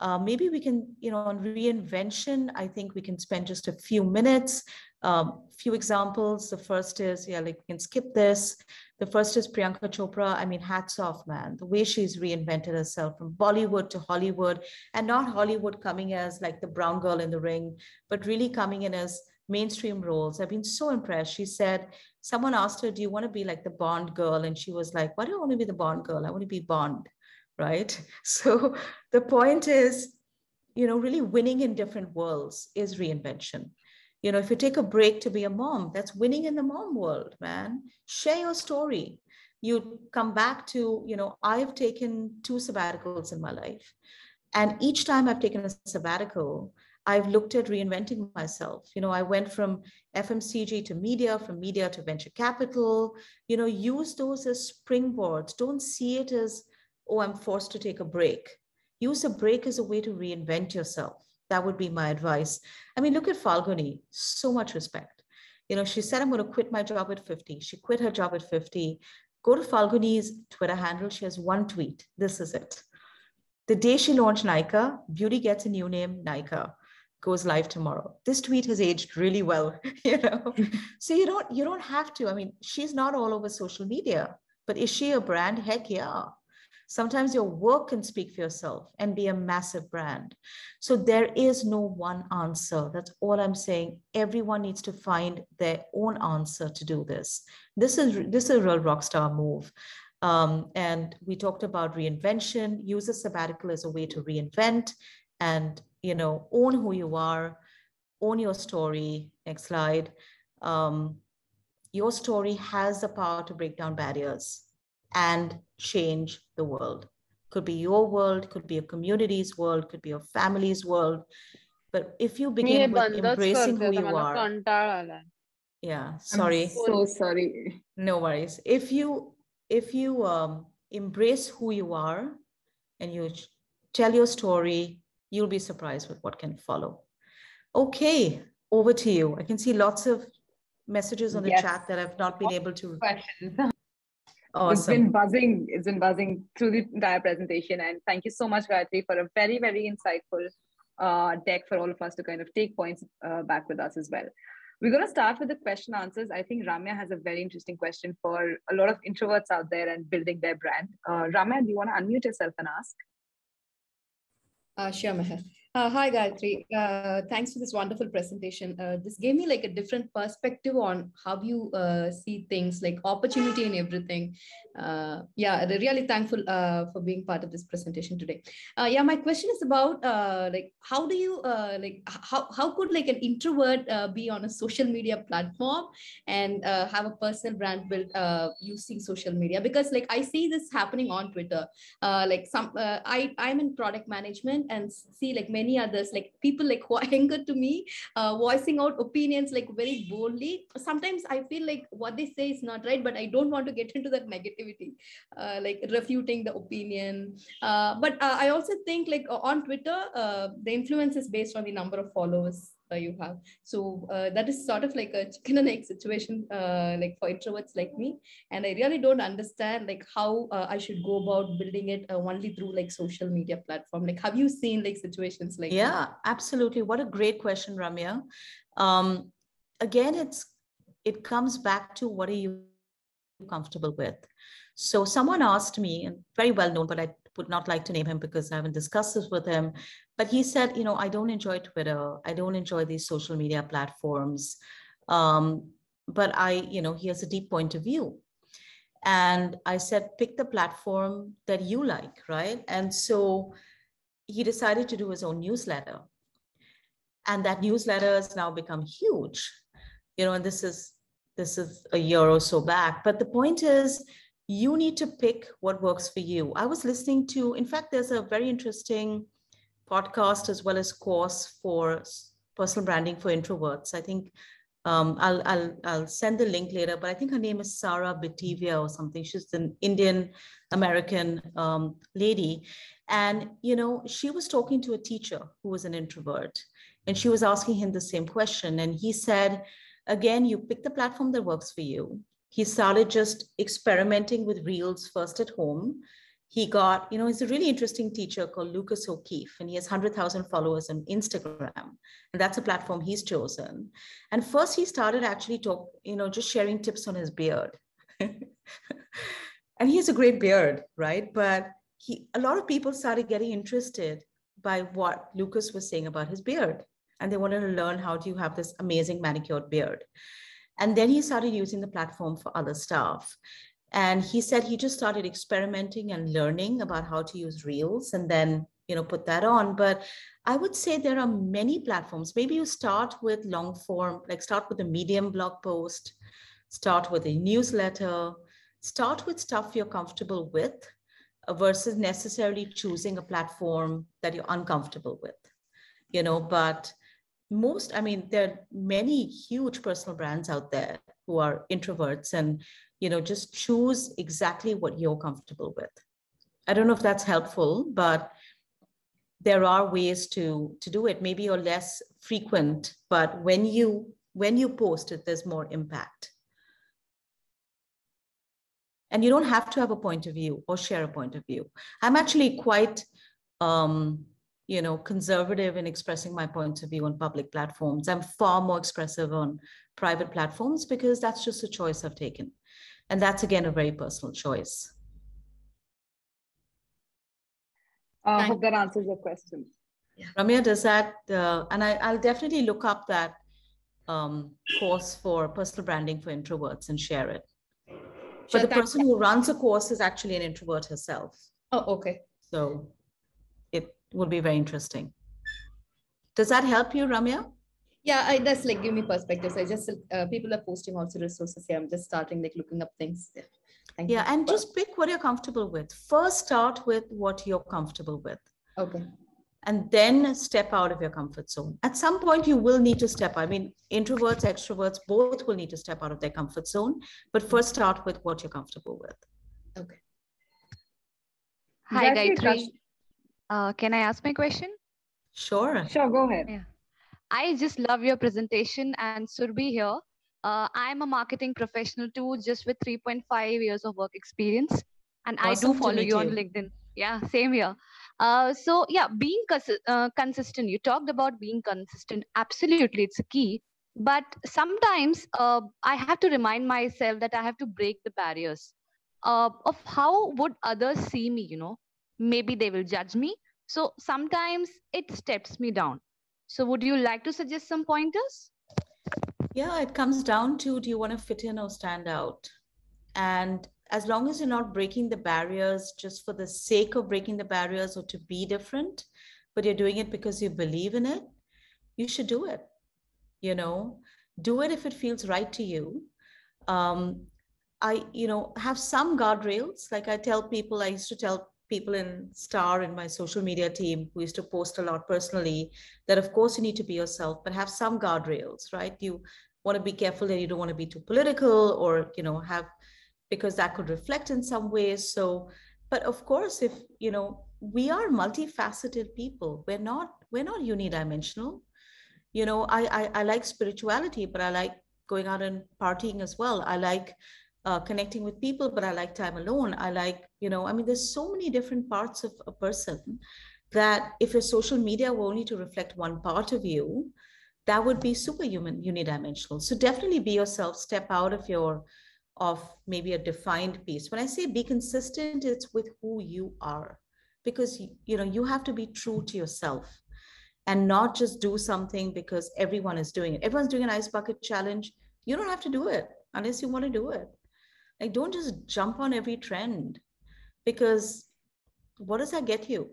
Uh, maybe we can you know on reinvention i think we can spend just a few minutes. Um, few examples. The first is yeah like we can skip this. The first is priyanka chopra. I mean hats off man. The way she's reinvented herself from bollywood to hollywood and not hollywood coming as like the brown girl in the ring but really coming in as mainstream roles. I've been so impressed. She said, someone asked her, Do you want to be like the Bond girl? And she was like, Why do I want to be the Bond girl? I want to be Bond. Right. So the point is, you know, really winning in different worlds is reinvention. You know, if you take a break to be a mom, that's winning in the mom world, man. Share your story. You come back to, you know, I've taken two sabbaticals in my life. And each time I've taken a sabbatical, I've looked at reinventing myself. You know, I went from FMCG to media, from media to venture capital. You know, use those as springboards. Don't see it as, oh, I'm forced to take a break. Use a break as a way to reinvent yourself. That would be my advice. I mean, look at Falguni, so much respect. You know, she said, I'm going to quit my job at 50. She quit her job at 50. Go to Falguni's Twitter handle. She has one tweet. This is it. The day she launched Nykaa, beauty gets a new name, Nykaa goes live tomorrow this tweet has aged really well you know so you don't you don't have to i mean she's not all over social media but is she a brand heck yeah Sometimes your work can speak for yourself and be a massive brand. So there is no one answer. That's all I'm saying. Everyone needs to find their own answer to do this. This is this is a real rock star move. Um, and we talked about reinvention. Use a sabbatical as a way to reinvent and you know own who you are, own your story. Next slide. Um, your story has the power to break down barriers and change the world. Could be your world, could be a community's world, could be a family's world. But if you begin with embracing who you are, yeah, sorry. I'm so sorry. No worries. If you if you um, embrace who you are and you tell your story, you'll be surprised with what can follow. Okay, over to you. I can see lots of messages on the yes. chat that I've not been able to. Questions. Awesome. It's been buzzing. It's been buzzing through the entire presentation. And thank you so much, Gayatri, for a very, very insightful uh, deck for all of us to kind of take points uh, back with us as well. We're going to start with the question answers. I think Ramya has a very interesting question for a lot of introverts out there and building their brand. Uh, Ramya, do you want to unmute yourself and ask? Uh, sure, Meher. Uh, hi, Gayatri. Uh, thanks for this wonderful presentation. Uh, this gave me like a different perspective on how you uh, see things, like opportunity and everything. Uh, yeah, really thankful uh, for being part of this presentation today. yeah, my question is about like how do you like how how could like an introvert be on a social media platform and have a personal brand built using social media? Because like I see this happening on Twitter. like some I I'm in product management and see like many many others, like people like who are younger to me, uh, voicing out opinions like very boldly. Sometimes I feel like what they say is not right, but I don't want to get into that negativity, uh, like refuting the opinion. Uh, but uh, I also think like on Twitter, uh, the influence is based on the number of followers you have. So uh, that is sort of like a chicken and egg situation, uh, like for introverts like me. And I really don't understand like how uh, I should go about building it uh, only through like social media platform. Like, have you seen like situations like? Yeah, that? absolutely. What a great question, Ramya. Um, again, it's it comes back to what are you comfortable with. So someone asked me, and very well known, but I would not like to name him because I haven't discussed this with him. But he said, you know, I don't enjoy Twitter. I don't enjoy these social media platforms. Um, but I, you know, he has a deep point of view. And I said, pick the platform that you like, right? And so he decided to do his own newsletter. And that newsletter has now become huge. You know, and this is this is a year or so back. But the point is, you need to pick what works for you. I was listening to, in fact, there's a very interesting podcast as well as course for personal branding for introverts. I think um, I'll, I'll, I'll send the link later, but I think her name is Sarah Bitivia or something. She's an Indian American um, lady. And, you know, she was talking to a teacher who was an introvert and she was asking him the same question. And he said, again, you pick the platform that works for you he started just experimenting with reels first at home. He got, you know, he's a really interesting teacher called Lucas O'Keefe, and he has 100,000 followers on Instagram. And that's a platform he's chosen. And first, he started actually talk, you know, just sharing tips on his beard. and he has a great beard, right? But he, a lot of people started getting interested by what Lucas was saying about his beard. And they wanted to learn how do you have this amazing manicured beard. And then he started using the platform for other stuff. And he said he just started experimenting and learning about how to use Reels and then, you know, put that on. But I would say there are many platforms. Maybe you start with long form, like start with a medium blog post, start with a newsletter, start with stuff you're comfortable with uh, versus necessarily choosing a platform that you're uncomfortable with you know but most i mean there are many huge personal brands out there who are introverts and you know just choose exactly what you're comfortable with. I don't know if that's helpful but there are ways to to do it. Maybe you're less frequent but when you when you post it there's more impact. And you don't have to have a point of view or share a point of view. I'm actually quite um, you know, conservative in expressing my points of view on public platforms. I'm far more expressive on private platforms because that's just a choice I've taken. And that's again a very personal choice. I uh, hope that answers your question. Yeah. Ramya, does that, uh, and I, I'll definitely look up that um, course for personal branding for introverts and share it. But the person who runs a course is actually an introvert herself. Oh, okay. So it will be very interesting. Does that help you, Ramya? Yeah, I that's like give me perspectives. I just uh, people are posting also resources here. I'm just starting like looking up things. Yeah, Thank yeah you. and just pick what you're comfortable with. First, start with what you're comfortable with. Okay and then step out of your comfort zone. At some point, you will need to step. I mean, introverts, extroverts, both will need to step out of their comfort zone. But first, start with what you're comfortable with. Okay. Hi, Gayatri. Uh, can I ask my question? Sure. Sure, go ahead. Yeah. I just love your presentation and Surbhi here. Uh, I'm a marketing professional too, just with 3.5 years of work experience. And awesome I do follow you, you on LinkedIn. Yeah, same here. Uh, so yeah, being cons- uh, consistent. You talked about being consistent. Absolutely, it's a key. But sometimes uh, I have to remind myself that I have to break the barriers uh, of how would others see me. You know, maybe they will judge me. So sometimes it steps me down. So would you like to suggest some pointers? Yeah, it comes down to do you want to fit in or stand out? And as long as you're not breaking the barriers just for the sake of breaking the barriers or to be different, but you're doing it because you believe in it, you should do it. You know, do it if it feels right to you. Um, I, you know, have some guardrails. Like I tell people, I used to tell people in Star in my social media team who used to post a lot personally that, of course, you need to be yourself, but have some guardrails, right? You want to be careful that you don't want to be too political or, you know, have because that could reflect in some ways so but of course if you know we are multifaceted people. We're not we're not unidimensional. You know I, I i, like spirituality but i like going out and partying as well. I like uh, connecting with people but i like time alone. I like you know i mean there's so many different parts of a person that if your social media were only to reflect one part of you that would be superhuman unidimensional so definitely be yourself step out of your of maybe a defined piece. When I say be consistent, it's with who you are, because you know you have to be true to yourself and not just do something because everyone is doing it. Everyone's doing an ice bucket challenge. You don't have to do it unless you want to do it. Like don't just jump on every trend because what does that get you?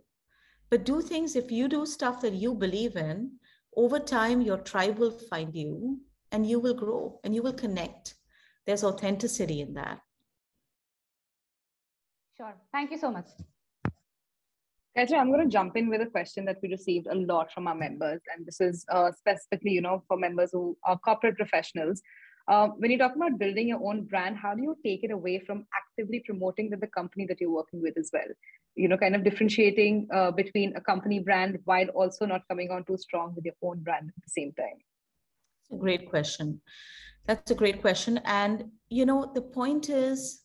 But do things if you do stuff that you believe in, over time your tribe will find you and you will grow and you will connect there's authenticity in that. Sure. Thank you so much. Gayatri, I'm going to jump in with a question that we received a lot from our members, and this is uh, specifically, you know, for members who are corporate professionals. Uh, when you talk about building your own brand, how do you take it away from actively promoting the company that you're working with as well? You know, kind of differentiating uh, between a company brand while also not coming on too strong with your own brand at the same time. Great question. That's a great question. And, you know, the point is,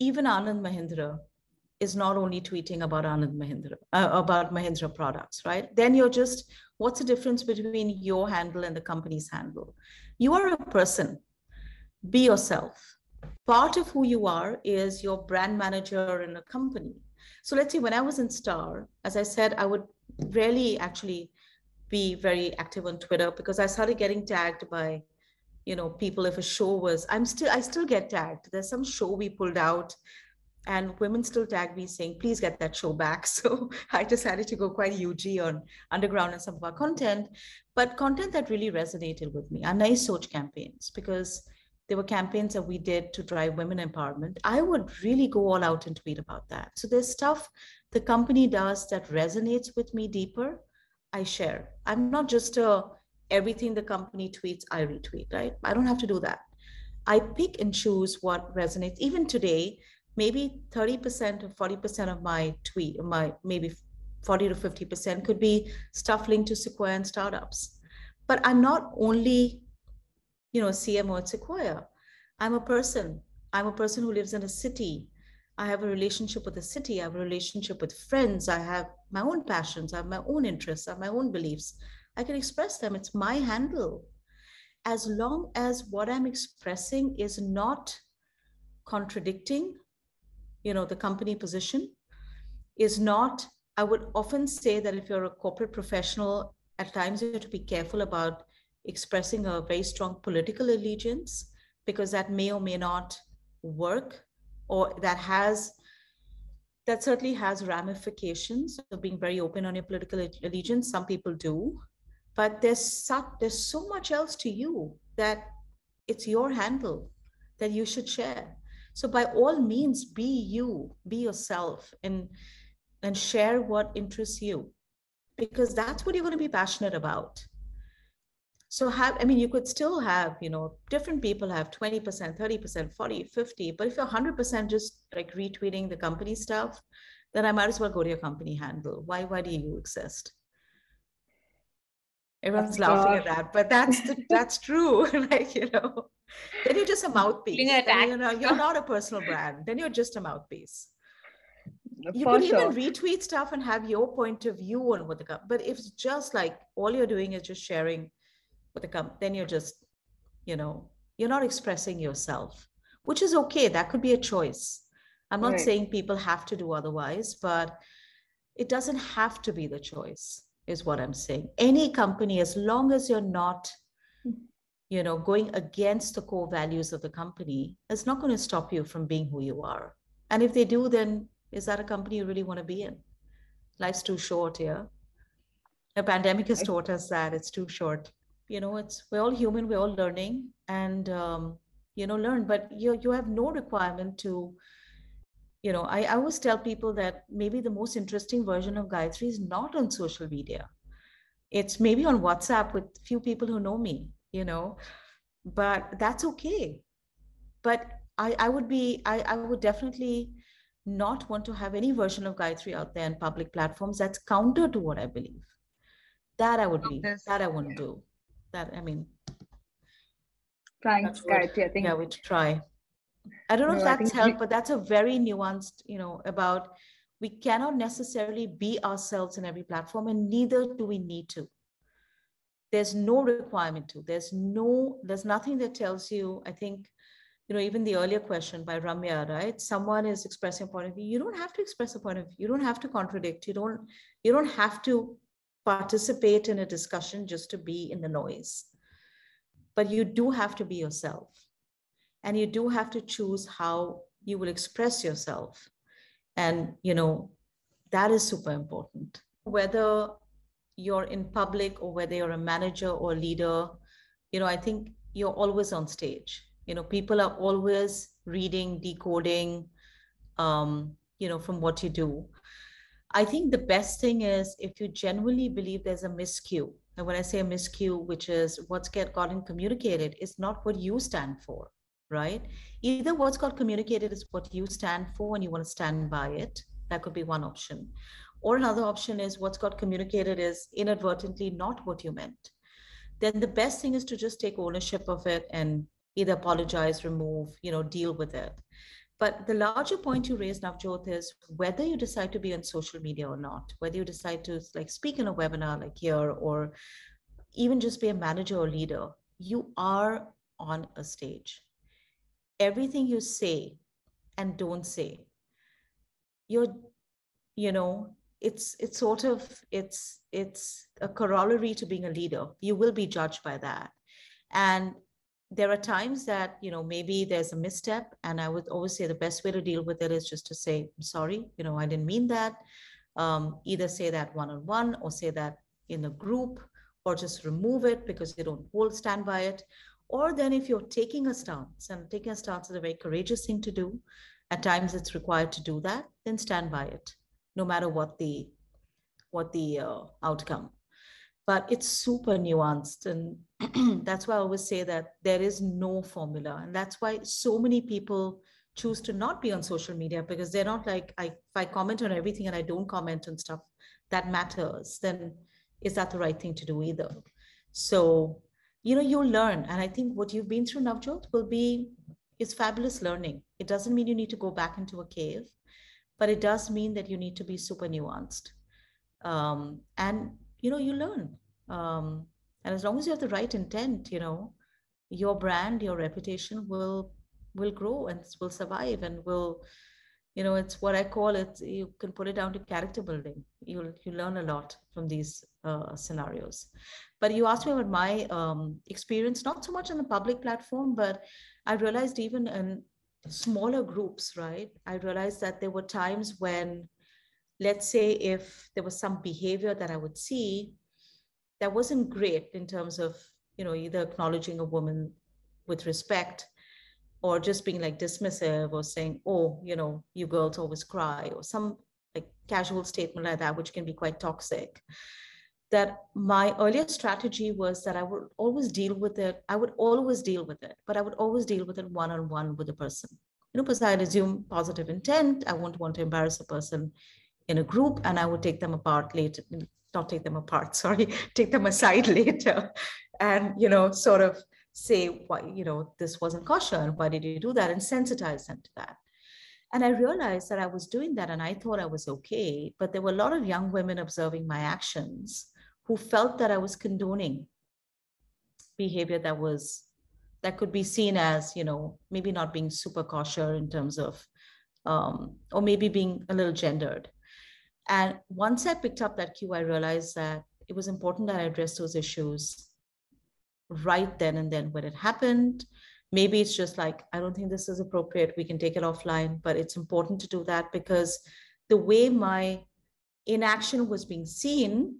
even Anand Mahindra is not only tweeting about Anand Mahindra, uh, about Mahindra products, right? Then you're just, what's the difference between your handle and the company's handle? You are a person. Be yourself. Part of who you are is your brand manager in a company. So let's say when I was in Star, as I said, I would rarely actually be very active on Twitter because I started getting tagged by you know people if a show was i'm still i still get tagged there's some show we pulled out and women still tag me saying please get that show back so i decided to go quite ug on underground and some of our content but content that really resonated with me are Nayi Soch campaigns because there were campaigns that we did to drive women empowerment i would really go all out and tweet about that so there's stuff the company does that resonates with me deeper i share i'm not just a everything the company tweets, I retweet, right? I don't have to do that. I pick and choose what resonates. Even today, maybe 30% or 40% of my tweet, my maybe 40 to 50% could be stuff linked to Sequoia and startups. But I'm not only, you know, CMO at Sequoia. I'm a person. I'm a person who lives in a city. I have a relationship with the city. I have a relationship with friends. I have my own passions. I have my own interests. I have my own beliefs. I can express them. It's my handle. As long as what I'm expressing is not contradicting, you know, the company position, is not I would often say that if you're a corporate professional, at times you have to be careful about expressing a very strong political allegiance because that may or may not work or that has that certainly has ramifications of being very open on your political allegiance. Some people do but there's so, there's so much else to you that it's your handle that you should share so by all means be you be yourself and and share what interests you because that's what you're going to be passionate about. So have i mean you could still have you know different people have 20% 30% 40 50 but if you're 100% just like retweeting the company stuff then i might as well go to your company handle. Why why do you exist? Everyone's that's laughing at that but that's the, that's true like you know then you're just a mouthpiece. You know you're not a personal brand. Then you're just a mouthpiece. Uh, you For could sure. even retweet stuff and have your point of view on what the company. but if it's just like all you're doing is just sharing what the com- then you're just you know you're not expressing yourself which is okay. That could be a choice. I'm not right. saying people have to do otherwise but it doesn't have to be the choice is what i'm saying. Any company as long as you're not hmm. You know going against the core values of the company is not going to stop you from being who you are. And if they do then is that a company you really want to be in? Life's too short yeah the pandemic has taught us that it's too short. You know it's we're all human we're all learning and um, you know learn but you you have no requirement to you know I, I always tell people that maybe the most interesting version of gayatri is not on social media. It's maybe on whatsapp with few people who know me you know but that's okay but i i would be i i would definitely not want to have any version of Gayatri out there in public platforms that's counter to what I believe. That I would be, that I wouldn't do. That, I mean. Thanks, Gayatri. I think. Yeah, we try. I don't know no, if that's helped, but that's a very nuanced, you know, about we cannot necessarily be ourselves in every platform, and neither do we need to. There's no requirement to. There's no, there's nothing that tells you, I think you know, even the earlier question by Ramya, right? Someone is expressing a point of view. You don't have to express a point of view. You don't have to contradict. You don't, you don't have to participate in a discussion just to be in the noise. But you do have to be yourself. And you do have to choose how you will express yourself. And, you know, that is super important. Whether you're in public or whether you're a manager or leader, you know, I think you're always on stage. You know people are always reading decoding um, you know from what you do. I think the best thing is if you genuinely believe there's a miscue and when i say a miscue which is what's get gotten communicated is not what you stand for right? Either what's got communicated is what you stand for and you want to stand by it that could be one option or another option is what's got communicated is inadvertently not what you meant then the best thing is to just take ownership of it and either apologize, remove, you know, deal with it. But the larger point you raised, Navjot, is whether you decide to be on social media or not, whether you decide to like speak in a webinar like here, or even just be a manager or leader, you are on a stage. Everything you say and don't say, you're, you know, it's it's sort of it's it's a corollary to being a leader. You will be judged by that. And there are times that you know maybe there's a misstep and i would always say the best way to deal with it is just to say i'm sorry you know i didn't mean that um, either say that one-on-one or say that in a group or just remove it because you don't hold stand by it or then if you're taking a stance and taking a stance is a very courageous thing to do at times it's required to do that then stand by it no matter what the what the uh, outcome. But it's super nuanced and that's why i always say that there is no formula. And that's why so many people choose to not be on social media because they're not like I, if i comment on everything and i don't comment on stuff that matters then is that the right thing to do either? So you know you'll learn. And i think what you've been through navjot will be is fabulous learning. It doesn't mean you need to go back into a cave but it does mean that you need to be super nuanced. Um, and you know you learn. Um, and as long as you have the right intent you know your brand your reputation will will grow and will survive and will you know it's what i call it you can put it down to character building. You you learn a lot from these uh, scenarios. But you asked me about my um, experience not so much on the public platform but i realized even in smaller groups right i realized that there were times when let's say if there was some behavior that i would see that wasn't great in terms of you know either acknowledging a woman with respect or just being like dismissive or saying, oh, you know, you girls always cry, or some like casual statement like that, which can be quite toxic. That my earlier strategy was that I would always deal with it. I would always deal with it, but I would always deal with it one on one with the person. You know, because I'd assume positive intent. I won't want to embarrass a person in a group, and I would take them apart later. Not take them apart, sorry, take them aside later, and you know, sort of say why you know this wasn't kosher and why did you do that and sensitize them to that and i realized that i was doing that and i thought i was okay but there were a lot of young women observing my actions who felt that i was condoning behavior that was that could be seen as you know maybe not being super kosher in terms of um, or maybe being a little gendered and once i picked up that cue i realized that it was important that i address those issues right then and then when it happened. Maybe it's just like, I don't think this is appropriate. We can take it offline, but it's important to do that because the way my inaction was being seen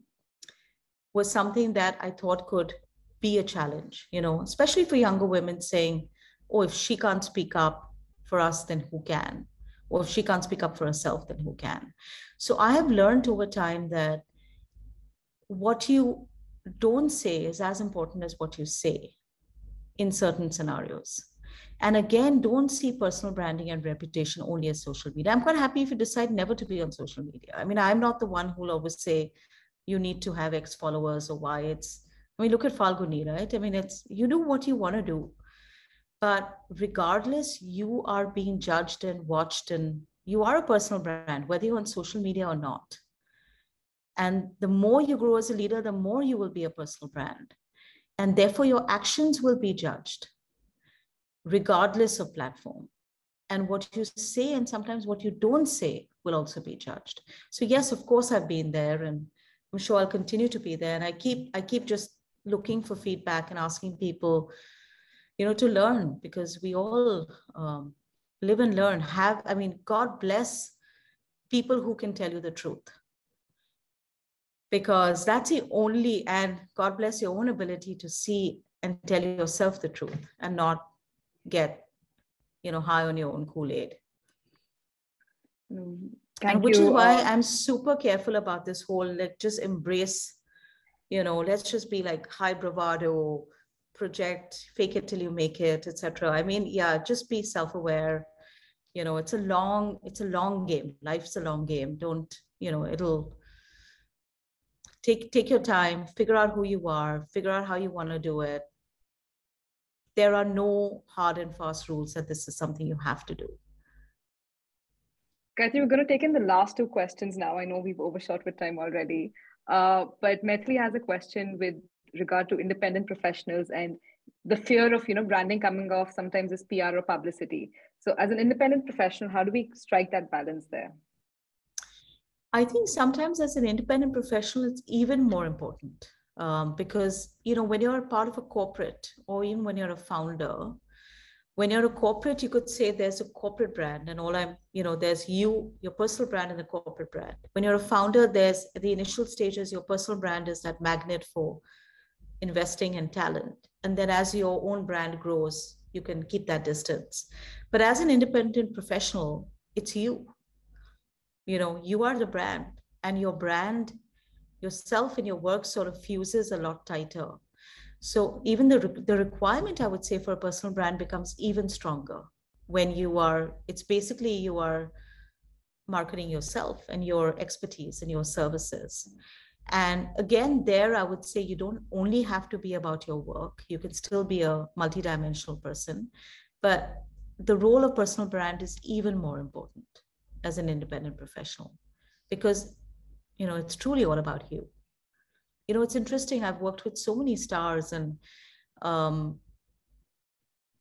was something that I thought could be a challenge, you know, especially for younger women saying, oh, if she can't speak up for us, then who can? Or if she can't speak up for herself, then who can? So I have learned over time that what you don't say is as important as what you say in certain scenarios. And again, don't see personal branding and reputation only as social media. I'm quite happy if you decide never to be on social media. I mean, I'm not the one who'll always say you need to have X followers or Y. It's, I mean, look at Falguni, right? I mean, it's you do what you want to do. But regardless, you are being judged and watched, and you are a personal brand, whether you're on social media or not. And the more you grow as a leader, the more you will be a personal brand. And therefore, your actions will be judged, regardless of platform. And what you say and sometimes what you don't say will also be judged. So yes, of course, I've been there, and I'm sure I'll continue to be there. And I keep I keep just looking for feedback and asking people, you know, to learn because we all um, live and learn. Have I mean, God bless people who can tell you the truth because that's the only and god bless your own ability to see and tell yourself the truth and not get you know high on your own kool-aid mm, and which you. is why uh, i'm super careful about this whole let just embrace you know let's just be like high bravado project fake it till you make it etc i mean yeah just be self-aware. You know it's a long it's a long game. Life's a long game. Don't you know it'll take take your time figure out who you are figure out how you want to do it. There are no hard and fast rules that this is something you have to do Gayatri, we're going to take in the last two questions now. I know we've overshot with time already, uh, but Maithili has a question with regard to independent professionals and the fear of you know branding coming off sometimes as PR or publicity. So, as an independent professional, how do we strike that balance there? I think sometimes as an independent professional, it's even more important um, because you know when you're part of a corporate or even when you're a founder, when you're a corporate, you could say there's a corporate brand, and all I'm you know there's you, your personal brand, and the corporate brand. When you're a founder, there's the initial stages. Your personal brand is that magnet for investing and talent, and then as your own brand grows, you can keep that distance. But as an independent professional, it's you you know you are the brand and your brand yourself and your work sort of fuses a lot tighter so even the the requirement i would say for a personal brand becomes even stronger when you are it's basically you are marketing yourself and your expertise and your services. And again there i would say you don't only have to be about your work. You can still be a multidimensional person but the role of personal brand is even more important as an independent professional because you know it's truly all about you you know it's interesting i've worked with so many stars and um,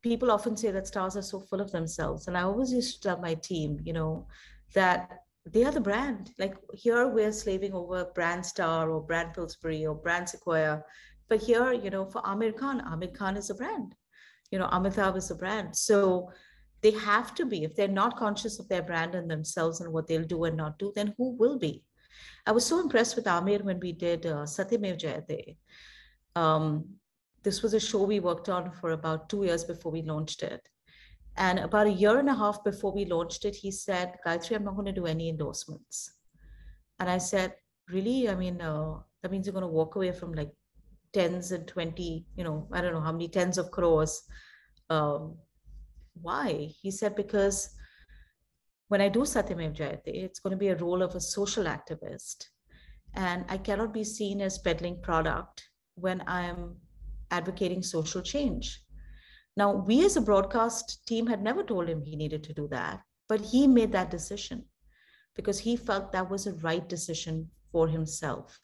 people often say that stars are so full of themselves. And I always used to tell my team, you know, that they are the brand. Like here we're slaving over brand star or brand Pillsbury or brand Sequoia. But here, you know, for Aamir Khan, Aamir Khan is a brand. You know, Amitabh is a brand. So they have to be. If they're not conscious of their brand and themselves and what they'll do and not do, then who will be? I was so impressed with Aamir when we did uh, Satyamev Jayate. Um, this was a show we worked on for about two years before we launched it. And about a year and a half before we launched it, he said, Gayatri, I'm not going to do any endorsements. And I said, Really? I mean, uh, that means you're going to walk away from like tens and 20, you know, I don't know how many tens of crores. Um, why? He said, Because when I do Satyamev Jayate, it's going to be a role of a social activist. And I cannot be seen as peddling product when I'm advocating social change. Now, we as a broadcast team had never told him he needed to do that, but he made that decision because he felt that was a right decision for himself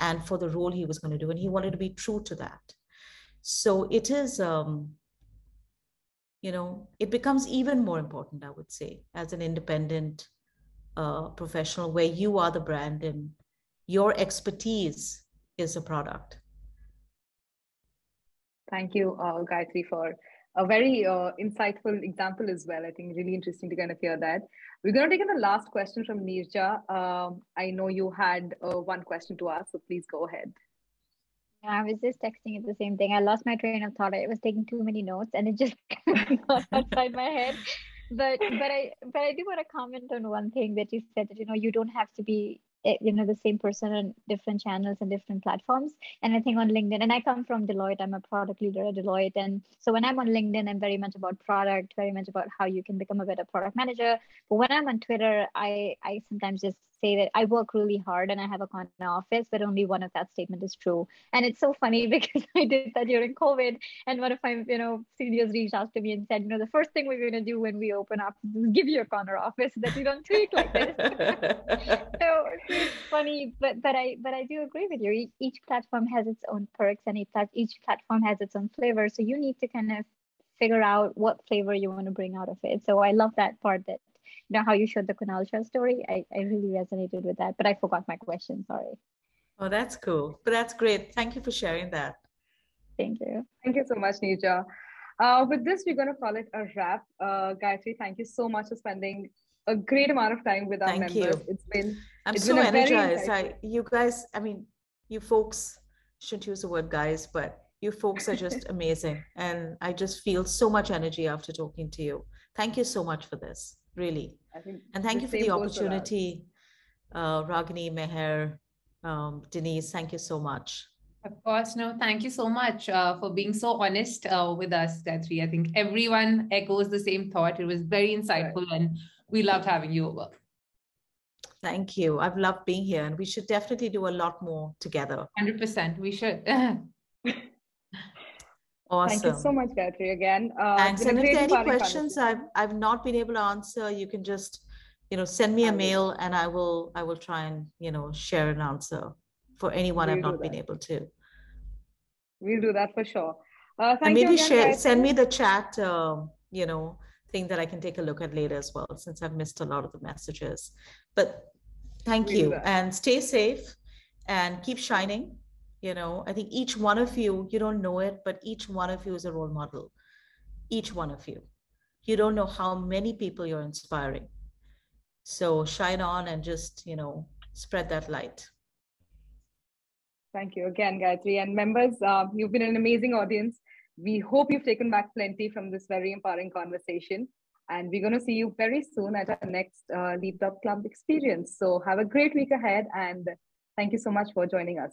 and for the role he was going to do. And he wanted to be true to that. So it is, um, you know, it becomes even more important, I would say, as an independent uh, professional where you are the brand and your expertise is a product. Thank you, uh, Gayatri, for a very uh, insightful example as well. I think really interesting to kind of hear that. We're going to take in the last question from Neerja. Um, I know you had uh, one question to ask, so please go ahead. I was just texting it the same thing. I lost my train of thought. I was taking too many notes, and it just got outside my head. But but I but I do want to comment on one thing that you said that you know you don't have to be Eh, you know the same person on different channels and different platforms and i think on linkedin and i come from deloitte i'm a product leader at deloitte and so when i'm on linkedin i'm very much about product very much about how you can become a better product manager but when i'm on twitter i i sometimes just say that I work really hard and I have a corner office, but only one of that statement is true. And it's so funny because I did that during COVID, and one of my you know seniors reached out to me and said, you know, the first thing we're going to do when we open up is give you a corner office that you don't tweet like this. so it's funny, but but I but I do agree with you. Each platform has its own perks, and each each platform has its own flavor. So you need to kind of figure out what flavor you want to bring out of it. So I love that part that you know how you showed the Kunal Shah story. I, I really resonated with that, but I forgot my question. Sorry. Oh, that's cool. But that's great. Thank you for sharing that. Thank you. Thank you so much, Neerja. Uh, with this, we're going to call it a wrap. Uh, Gayatri, thank you so much for spending a great amount of time with our thank members. You. It's been. I'm it's so been energized. I, you guys, I mean, you folks shouldn't use the word guys, but you folks are just amazing. And I just feel so much energy after talking to you. Thank you so much for this really. and thank you for the opportunity, uh, Ragini, Meher, um, Denise. Thank you so much. Of course, no, thank you so much uh, for being so honest uh, with us, Gayatri. I think everyone echoes the same thought. It was very insightful right. and we loved having you over. Thank you. I've loved being here and we should definitely do a lot more together. 100%. We should. Awesome. Thank you so much, Gayatri, again. Uh, Thanks. And if there are any questions I've, I've not been able to answer, you can just, you know, send me a mail and I will, I will try and, you know, share an answer for anyone we'll I've not been able to. We'll do that for sure. Uh, and maybe again, share, send me the chat, uh, you know, thing that I can take a look at later as well, since I've missed a lot of the messages. But thank we'll you and stay safe and keep shining you know i think each one of you you don't know it but each one of you is a role model. Each one of you. You don't know how many people you're inspiring. So shine on and just you know spread that light. Thank you again gayatri. And members uh, you've been an amazing audience. We hope you've taken back plenty from this very empowering conversation. And we're going to see you very soon at our next uh, Leap Club experience. So have a great week ahead and thank you so much for joining us.